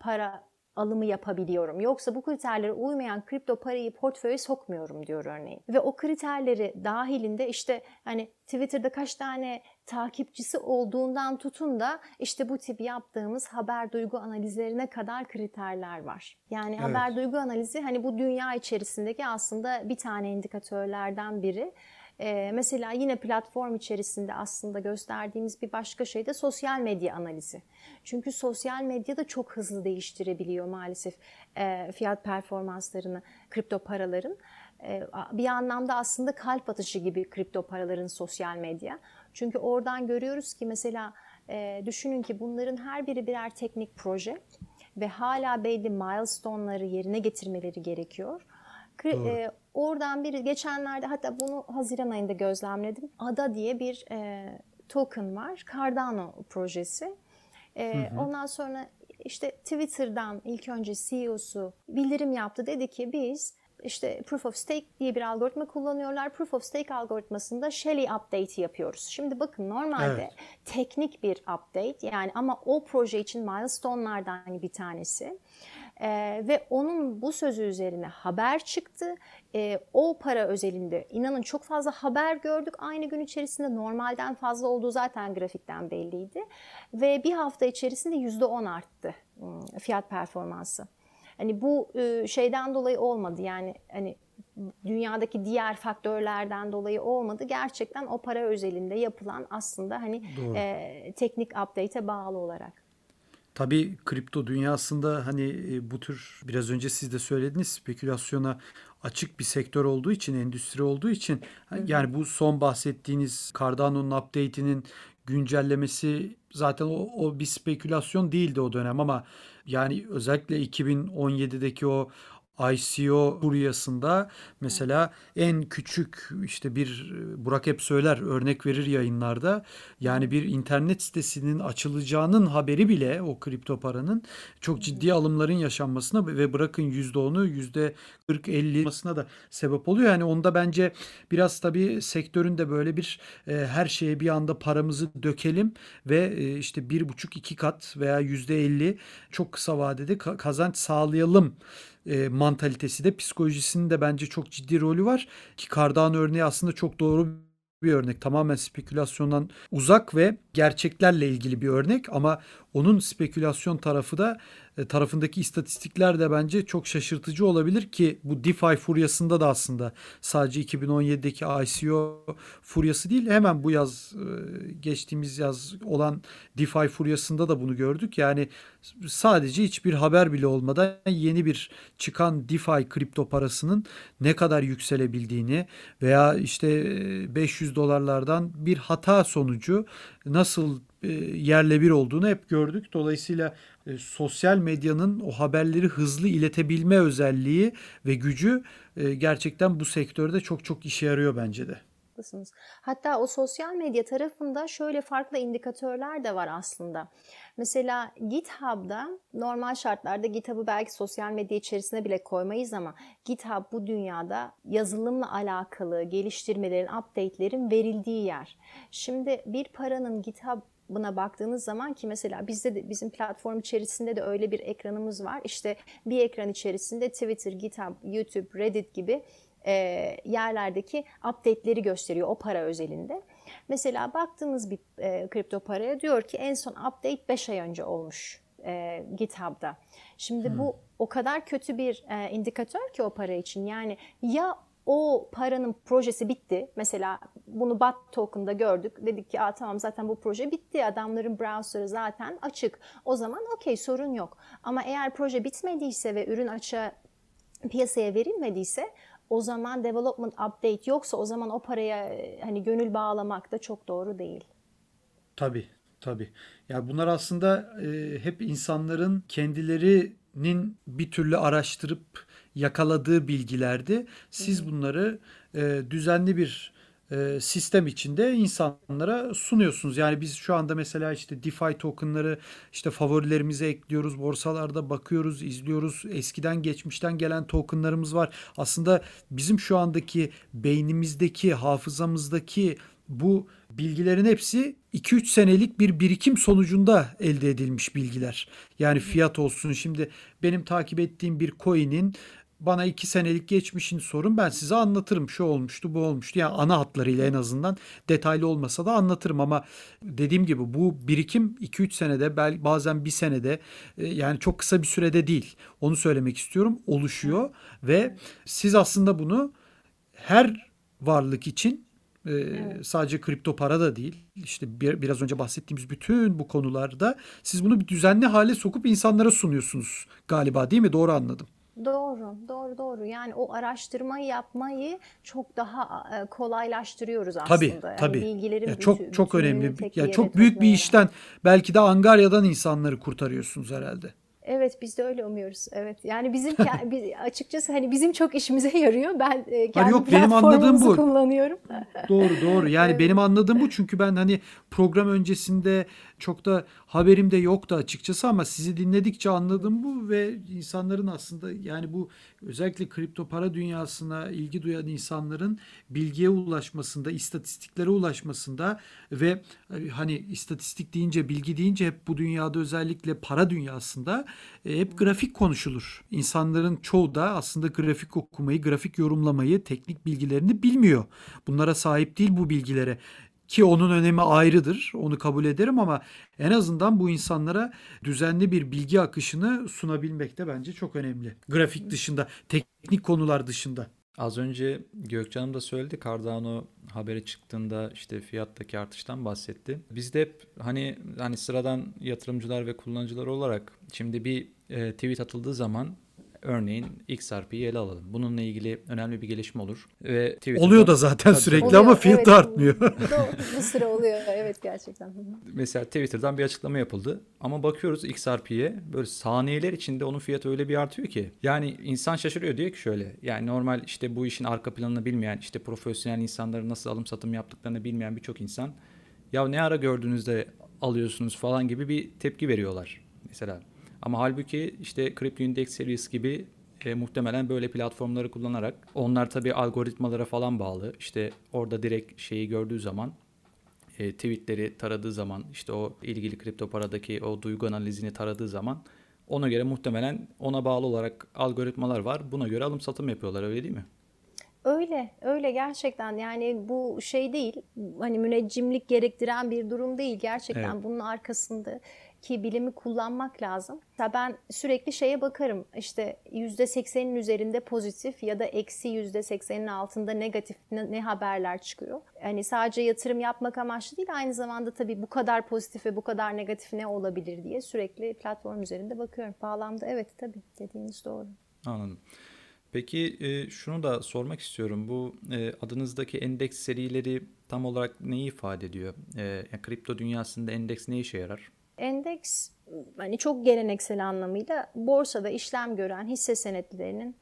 para alımı yapabiliyorum. Yoksa bu kriterlere uymayan kripto parayı portföye sokmuyorum diyor örneğin. Ve o kriterleri dahilinde işte hani Twitter'da kaç tane takipçisi olduğundan tutun da işte bu tip yaptığımız haber duygu analizlerine kadar kriterler var. Yani evet. haber duygu analizi hani bu dünya içerisindeki aslında bir tane indikatörlerden biri. Ee, mesela yine platform içerisinde aslında gösterdiğimiz bir başka şey de sosyal medya analizi. Çünkü sosyal medya da çok hızlı değiştirebiliyor maalesef e, fiyat performanslarını kripto paraların. E, bir anlamda aslında kalp atışı gibi kripto paraların sosyal medya. Çünkü oradan görüyoruz ki mesela e, düşünün ki bunların her biri birer teknik proje ve hala belli milestone'ları yerine getirmeleri gerekiyor. Doğru. E, oradan biri geçenlerde hatta bunu Haziran ayında gözlemledim. ADA diye bir e, token var. Cardano projesi. E, hı hı. Ondan sonra işte Twitter'dan ilk önce CEO'su bildirim yaptı. Dedi ki biz işte Proof of Stake diye bir algoritma kullanıyorlar. Proof of Stake algoritmasında Shelly update yapıyoruz. Şimdi bakın normalde evet. teknik bir update yani ama o proje için milestone'lardan bir tanesi. Ee, ve onun bu sözü üzerine haber çıktı. Ee, o para özelinde inanın çok fazla haber gördük. Aynı gün içerisinde normalden fazla olduğu zaten grafikten belliydi. Ve bir hafta içerisinde %10 arttı ıı, fiyat performansı. Hani bu ıı, şeyden dolayı olmadı yani hani dünyadaki diğer faktörlerden dolayı olmadı. Gerçekten o para özelinde yapılan aslında hani e, teknik update'e bağlı olarak. Tabii kripto dünyasında hani e, bu tür biraz önce siz de söylediniz spekülasyona açık bir sektör olduğu için, endüstri olduğu için yani bu son bahsettiğiniz Cardano'nun update'inin güncellemesi zaten o, o bir spekülasyon değildi o dönem ama yani özellikle 2017'deki o ICO furyasında mesela en küçük işte bir Burak hep söyler örnek verir yayınlarda yani bir internet sitesinin açılacağının haberi bile o kripto paranın çok ciddi alımların yaşanmasına ve bırakın %10'u yüzde 40-50 olmasına da sebep oluyor. Yani onda bence biraz tabii sektörün de böyle bir e, her şeye bir anda paramızı dökelim ve e, işte bir buçuk iki kat veya yüzde 50 çok kısa vadede kazanç sağlayalım e, mantalitesi de psikolojisinin de bence çok ciddi rolü var. Ki Cardano örneği aslında çok doğru bir örnek. Tamamen spekülasyondan uzak ve gerçeklerle ilgili bir örnek ama onun spekülasyon tarafı da e, tarafındaki istatistikler de bence çok şaşırtıcı olabilir ki bu DeFi furyasında da aslında sadece 2017'deki ICO furyası değil hemen bu yaz e, geçtiğimiz yaz olan DeFi furyasında da bunu gördük. Yani sadece hiçbir haber bile olmadan yeni bir çıkan DeFi kripto parasının ne kadar yükselebildiğini veya işte 500 e, dolarlardan bir hata sonucu nasıl yerle bir olduğunu hep gördük. Dolayısıyla e, sosyal medyanın o haberleri hızlı iletebilme özelliği ve gücü e, gerçekten bu sektörde çok çok işe yarıyor bence de. Hatta o sosyal medya tarafında şöyle farklı indikatörler de var aslında. Mesela GitHub'da normal şartlarda GitHub'ı belki sosyal medya içerisine bile koymayız ama GitHub bu dünyada yazılımla alakalı geliştirmelerin, update'lerin verildiği yer. Şimdi bir paranın GitHub buna baktığınız zaman ki mesela bizde de bizim platform içerisinde de öyle bir ekranımız var. İşte bir ekran içerisinde Twitter, GitHub, YouTube, Reddit gibi e, yerlerdeki update'leri gösteriyor o para özelinde. Mesela baktığınız bir e, kripto paraya diyor ki en son update 5 ay önce olmuş e, GitHub'da. Şimdi hmm. bu o kadar kötü bir e, indikatör ki o para için. Yani ya o paranın projesi bitti. Mesela bunu BAT token'da gördük. Dedik ki tamam zaten bu proje bitti. Adamların browser'ı zaten açık. O zaman okey sorun yok. Ama eğer proje bitmediyse ve ürün açığa piyasaya verilmediyse o zaman development update yoksa o zaman o paraya hani gönül bağlamak da çok doğru değil. Tabii tabii. Ya bunlar aslında e, hep insanların kendilerinin bir türlü araştırıp yakaladığı bilgilerdi. Siz bunları e, düzenli bir e, sistem içinde insanlara sunuyorsunuz. Yani biz şu anda mesela işte DeFi tokenları işte favorilerimize ekliyoruz. Borsalarda bakıyoruz, izliyoruz. Eskiden geçmişten gelen tokenlarımız var. Aslında bizim şu andaki beynimizdeki, hafızamızdaki bu bilgilerin hepsi 2-3 senelik bir birikim sonucunda elde edilmiş bilgiler. Yani fiyat olsun şimdi benim takip ettiğim bir coin'in bana iki senelik geçmişini sorun ben size anlatırım. Şu olmuştu bu olmuştu. Yani ana hatlarıyla en azından detaylı olmasa da anlatırım. Ama dediğim gibi bu birikim 2-3 senede belki bazen bir senede e, yani çok kısa bir sürede değil. Onu söylemek istiyorum. Oluşuyor ve siz aslında bunu her varlık için e, evet. sadece kripto para da değil işte bir, biraz önce bahsettiğimiz bütün bu konularda siz bunu bir düzenli hale sokup insanlara sunuyorsunuz galiba değil mi? Doğru anladım. Doğru, doğru, doğru. Yani o araştırmayı yapmayı çok daha e, kolaylaştırıyoruz aslında. Tabii, yani tabii. bilgilerin ya çok çok önemli. Ya çok büyük bir işten belki de angaryadan insanları kurtarıyorsunuz herhalde. Evet biz de öyle umuyoruz. Evet. Yani bizim açıkçası hani bizim çok işimize yarıyor. Ben e, kendi yok, benim anladığım bu. kullanıyorum. doğru doğru. Yani evet. benim anladığım bu çünkü ben hani program öncesinde çok da haberim de yoktu açıkçası ama sizi dinledikçe anladım bu ve insanların aslında yani bu özellikle kripto para dünyasına ilgi duyan insanların bilgiye ulaşmasında, istatistiklere ulaşmasında ve e, hani istatistik deyince, bilgi deyince hep bu dünyada özellikle para dünyasında e, hep grafik konuşulur. İnsanların çoğu da aslında grafik okumayı, grafik yorumlamayı, teknik bilgilerini bilmiyor. Bunlara sahip değil bu bilgilere. Ki onun önemi ayrıdır. Onu kabul ederim ama en azından bu insanlara düzenli bir bilgi akışını sunabilmek de bence çok önemli. Grafik dışında, teknik konular dışında. Az önce Gökcan'ım da söyledi. Cardano haberi çıktığında işte fiyattaki artıştan bahsetti. Biz de hep hani hani sıradan yatırımcılar ve kullanıcılar olarak şimdi bir e, tweet atıldığı zaman Örneğin XRP'yi ele alalım. Bununla ilgili önemli bir gelişme olur. Ve Twitter'da, Oluyor da zaten Tabii. sürekli Oluyor, ama fiyatı evet. artmıyor. Bu, bu sıra oluyor evet gerçekten. Mesela Twitter'dan bir açıklama yapıldı. Ama bakıyoruz XRP'ye böyle saniyeler içinde onun fiyatı öyle bir artıyor ki. Yani insan şaşırıyor diyor ki şöyle. Yani normal işte bu işin arka planını bilmeyen, işte profesyonel insanların nasıl alım satım yaptıklarını bilmeyen birçok insan ya ne ara gördüğünüzde alıyorsunuz falan gibi bir tepki veriyorlar mesela. Ama halbuki işte Crypto Index Series gibi e, muhtemelen böyle platformları kullanarak onlar tabii algoritmalara falan bağlı. İşte orada direkt şeyi gördüğü zaman e, tweetleri taradığı zaman işte o ilgili kripto paradaki o duygu analizini taradığı zaman ona göre muhtemelen ona bağlı olarak algoritmalar var. Buna göre alım satım yapıyorlar öyle değil mi? Öyle, öyle gerçekten yani bu şey değil, hani müneccimlik gerektiren bir durum değil. Gerçekten Evet. bunun arkasındaki bilimi kullanmak lazım. Mesela ben sürekli şeye bakarım, işte %80'in üzerinde pozitif ya da eksi %80'in altında negatif ne, ne haberler çıkıyor. Hani sadece yatırım yapmak amaçlı değil, aynı zamanda tabii bu kadar pozitif ve bu kadar negatif ne olabilir diye sürekli platform üzerinde bakıyorum. Bağlamda evet tabii dediğiniz doğru. Anladım. Peki e, şunu da sormak istiyorum. Bu e, adınızdaki endeks serileri tam olarak neyi ifade ediyor? E, yani kripto dünyasında endeks ne işe yarar? Endeks hani çok geleneksel anlamıyla borsada işlem gören hisse senetlerinin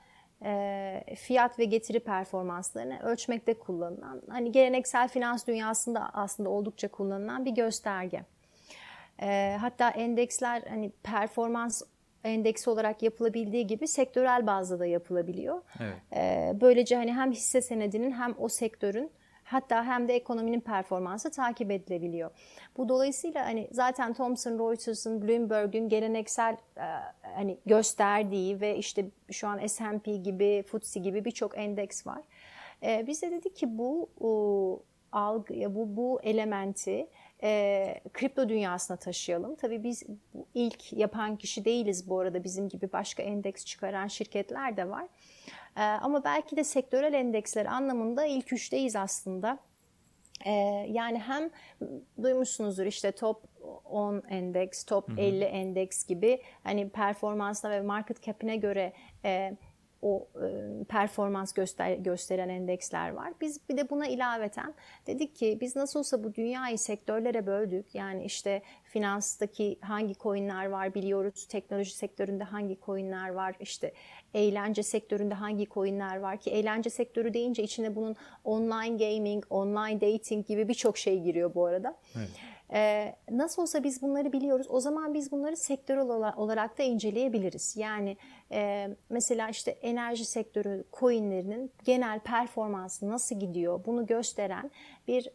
e, fiyat ve getiri performanslarını ölçmekte kullanılan hani geleneksel finans dünyasında aslında oldukça kullanılan bir gösterge. E, hatta endeksler hani performans endeksi olarak yapılabildiği gibi sektörel bazda da yapılabiliyor. Evet. Ee, Böylece hani hem hisse senedinin hem o sektörün hatta hem de ekonominin performansı takip edilebiliyor. Bu dolayısıyla hani zaten Thomson Reuters'ın, Bloomberg'ün geleneksel e, hani gösterdiği ve işte şu an S&P gibi, FTSE gibi birçok endeks var. E, biz de dedik ki bu o, algı, bu bu elementi e, kripto dünyasına taşıyalım. Tabii biz ilk yapan kişi değiliz bu arada. Bizim gibi başka endeks çıkaran şirketler de var. E, ama belki de sektörel endeksler anlamında ilk üçteyiz aslında. E, yani hem duymuşsunuzdur işte top 10 endeks, top 50 endeks gibi hani performansına ve market cap'ine göre e, o e, performans göster gösteren endeksler var. Biz bir de buna ilaveten dedik ki biz nasıl olsa bu dünyayı sektörlere böldük. Yani işte finanstaki hangi coinler var biliyoruz. Teknoloji sektöründe hangi coinler var. işte eğlence sektöründe hangi coinler var ki eğlence sektörü deyince içine bunun online gaming, online dating gibi birçok şey giriyor bu arada. Evet. Ee, nasıl olsa biz bunları biliyoruz. O zaman biz bunları sektörel ola- olarak da inceleyebiliriz. Yani e, mesela işte enerji sektörü coinlerinin genel performansı nasıl gidiyor bunu gösteren bir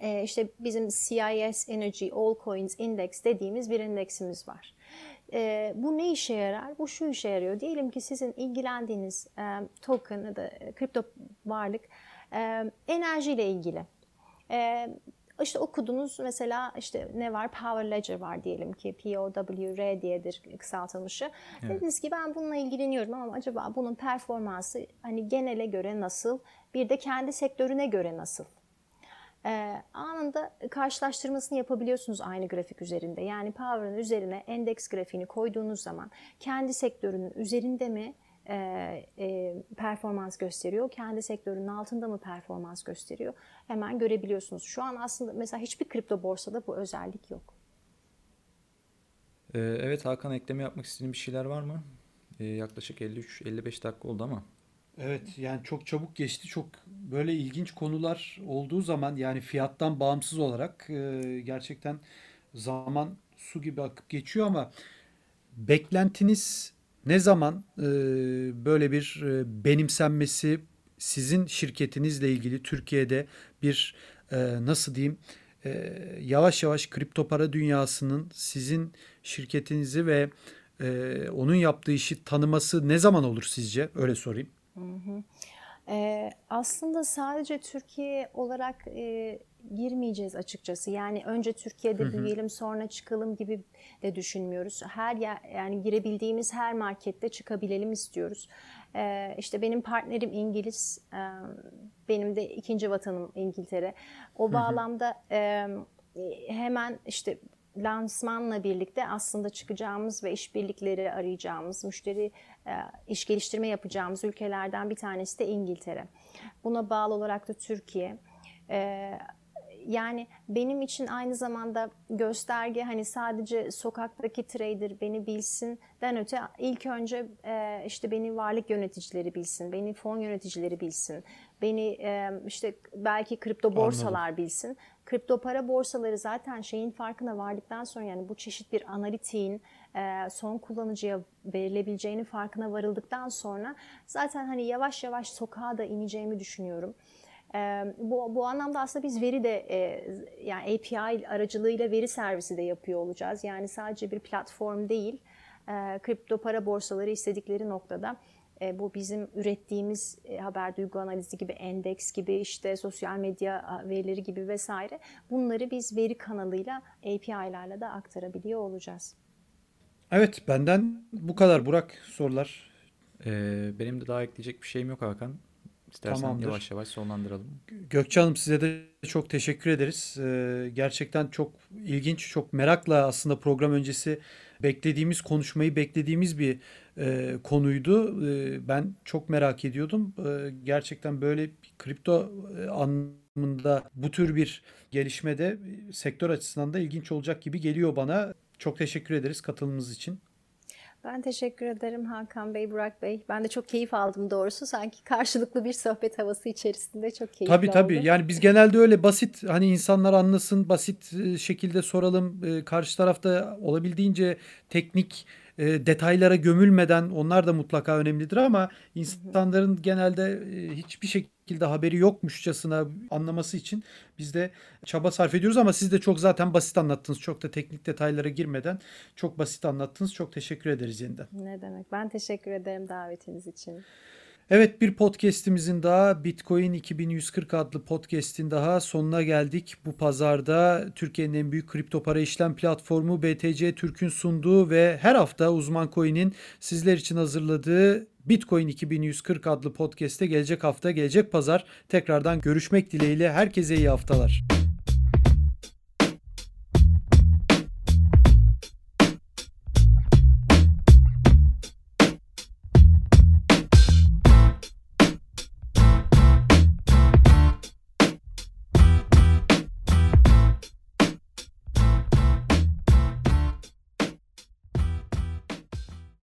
e, işte bizim CIS Energy All Coins Index dediğimiz bir endeksimiz var. E, bu ne işe yarar? Bu şu işe yarıyor. Diyelim ki sizin ilgilendiğiniz e, token ya da kripto varlık e, enerjiyle ilgili. E, işte okudunuz mesela işte ne var? Power Ledger var diyelim ki POWR diyedir kısaltılmışı. Evet. Dediniz ki ben bununla ilgileniyorum ama acaba bunun performansı hani genele göre nasıl? Bir de kendi sektörüne göre nasıl? Ee, anında karşılaştırmasını yapabiliyorsunuz aynı grafik üzerinde. Yani Power'ın üzerine endeks grafiğini koyduğunuz zaman kendi sektörünün üzerinde mi e, e, performans gösteriyor, kendi sektörünün altında mı performans gösteriyor hemen görebiliyorsunuz. Şu an aslında mesela hiçbir kripto borsada bu özellik yok. Ee, evet Hakan ekleme yapmak istediğin bir şeyler var mı? Ee, yaklaşık 53-55 dakika oldu ama. Evet yani çok çabuk geçti. Çok böyle ilginç konular olduğu zaman yani fiyattan bağımsız olarak e, gerçekten zaman su gibi akıp geçiyor ama beklentiniz ne zaman e, böyle bir e, benimsenmesi sizin şirketinizle ilgili Türkiye'de bir e, nasıl diyeyim e, yavaş yavaş kripto para dünyasının sizin şirketinizi ve e, onun yaptığı işi tanıması ne zaman olur sizce? Öyle sorayım. Ee, aslında sadece Türkiye olarak e, girmeyeceğiz açıkçası. Yani önce Türkiye'de büyüyelim sonra çıkalım gibi de düşünmüyoruz. Her yer, yani girebildiğimiz her markette çıkabilelim istiyoruz. Ee, işte benim partnerim İngiliz, e, benim de ikinci vatanım İngiltere. O bağlamda e, hemen işte lansmanla birlikte aslında çıkacağımız ve işbirlikleri arayacağımız, müşteri iş geliştirme yapacağımız ülkelerden bir tanesi de İngiltere. Buna bağlı olarak da Türkiye. E, yani benim için aynı zamanda gösterge hani sadece sokaktaki trader beni bilsinden öte ilk önce e, işte beni varlık yöneticileri bilsin, beni fon yöneticileri bilsin, beni e, işte belki kripto borsalar Anladım. bilsin. Kripto para borsaları zaten şeyin farkına vardıktan sonra yani bu çeşit bir analitiğin e, son kullanıcıya verilebileceğini farkına varıldıktan sonra zaten hani yavaş yavaş sokağa da ineceğimi düşünüyorum. Bu, bu anlamda aslında biz veri de yani API aracılığıyla veri servisi de yapıyor olacağız. Yani sadece bir platform değil, kripto para borsaları istedikleri noktada bu bizim ürettiğimiz haber duygu analizi gibi, endeks gibi, işte sosyal medya verileri gibi vesaire bunları biz veri kanalıyla API'lerle de aktarabiliyor olacağız. Evet benden bu kadar Burak sorular. Ee, benim de daha ekleyecek bir şeyim yok Hakan. İstersen Tamamdır. yavaş yavaş sonlandıralım. Gökçe Hanım size de çok teşekkür ederiz. Ee, gerçekten çok ilginç, çok merakla aslında program öncesi beklediğimiz, konuşmayı beklediğimiz bir e, konuydu. E, ben çok merak ediyordum. E, gerçekten böyle bir kripto e, anlamında bu tür bir gelişmede sektör açısından da ilginç olacak gibi geliyor bana. Çok teşekkür ederiz katılımınız için. Ben teşekkür ederim Hakan Bey, Burak Bey. Ben de çok keyif aldım doğrusu. Sanki karşılıklı bir sohbet havası içerisinde çok keyifli Tabii tabii. Oldu. Yani biz genelde öyle basit hani insanlar anlasın, basit e, şekilde soralım. E, karşı tarafta olabildiğince teknik e, detaylara gömülmeden onlar da mutlaka önemlidir ama insanların genelde hiçbir şekilde haberi yokmuşçasına anlaması için biz de çaba sarf ediyoruz ama siz de çok zaten basit anlattınız. Çok da teknik detaylara girmeden çok basit anlattınız. Çok teşekkür ederiz yeniden. Ne demek. Ben teşekkür ederim davetiniz için. Evet bir podcast'imizin daha Bitcoin 2140 adlı podcast'in daha sonuna geldik. Bu pazarda Türkiye'nin en büyük kripto para işlem platformu BTC Türk'ün sunduğu ve her hafta Uzman Coin'in sizler için hazırladığı Bitcoin 2140 adlı podcast'te gelecek hafta gelecek pazar tekrardan görüşmek dileğiyle herkese iyi haftalar.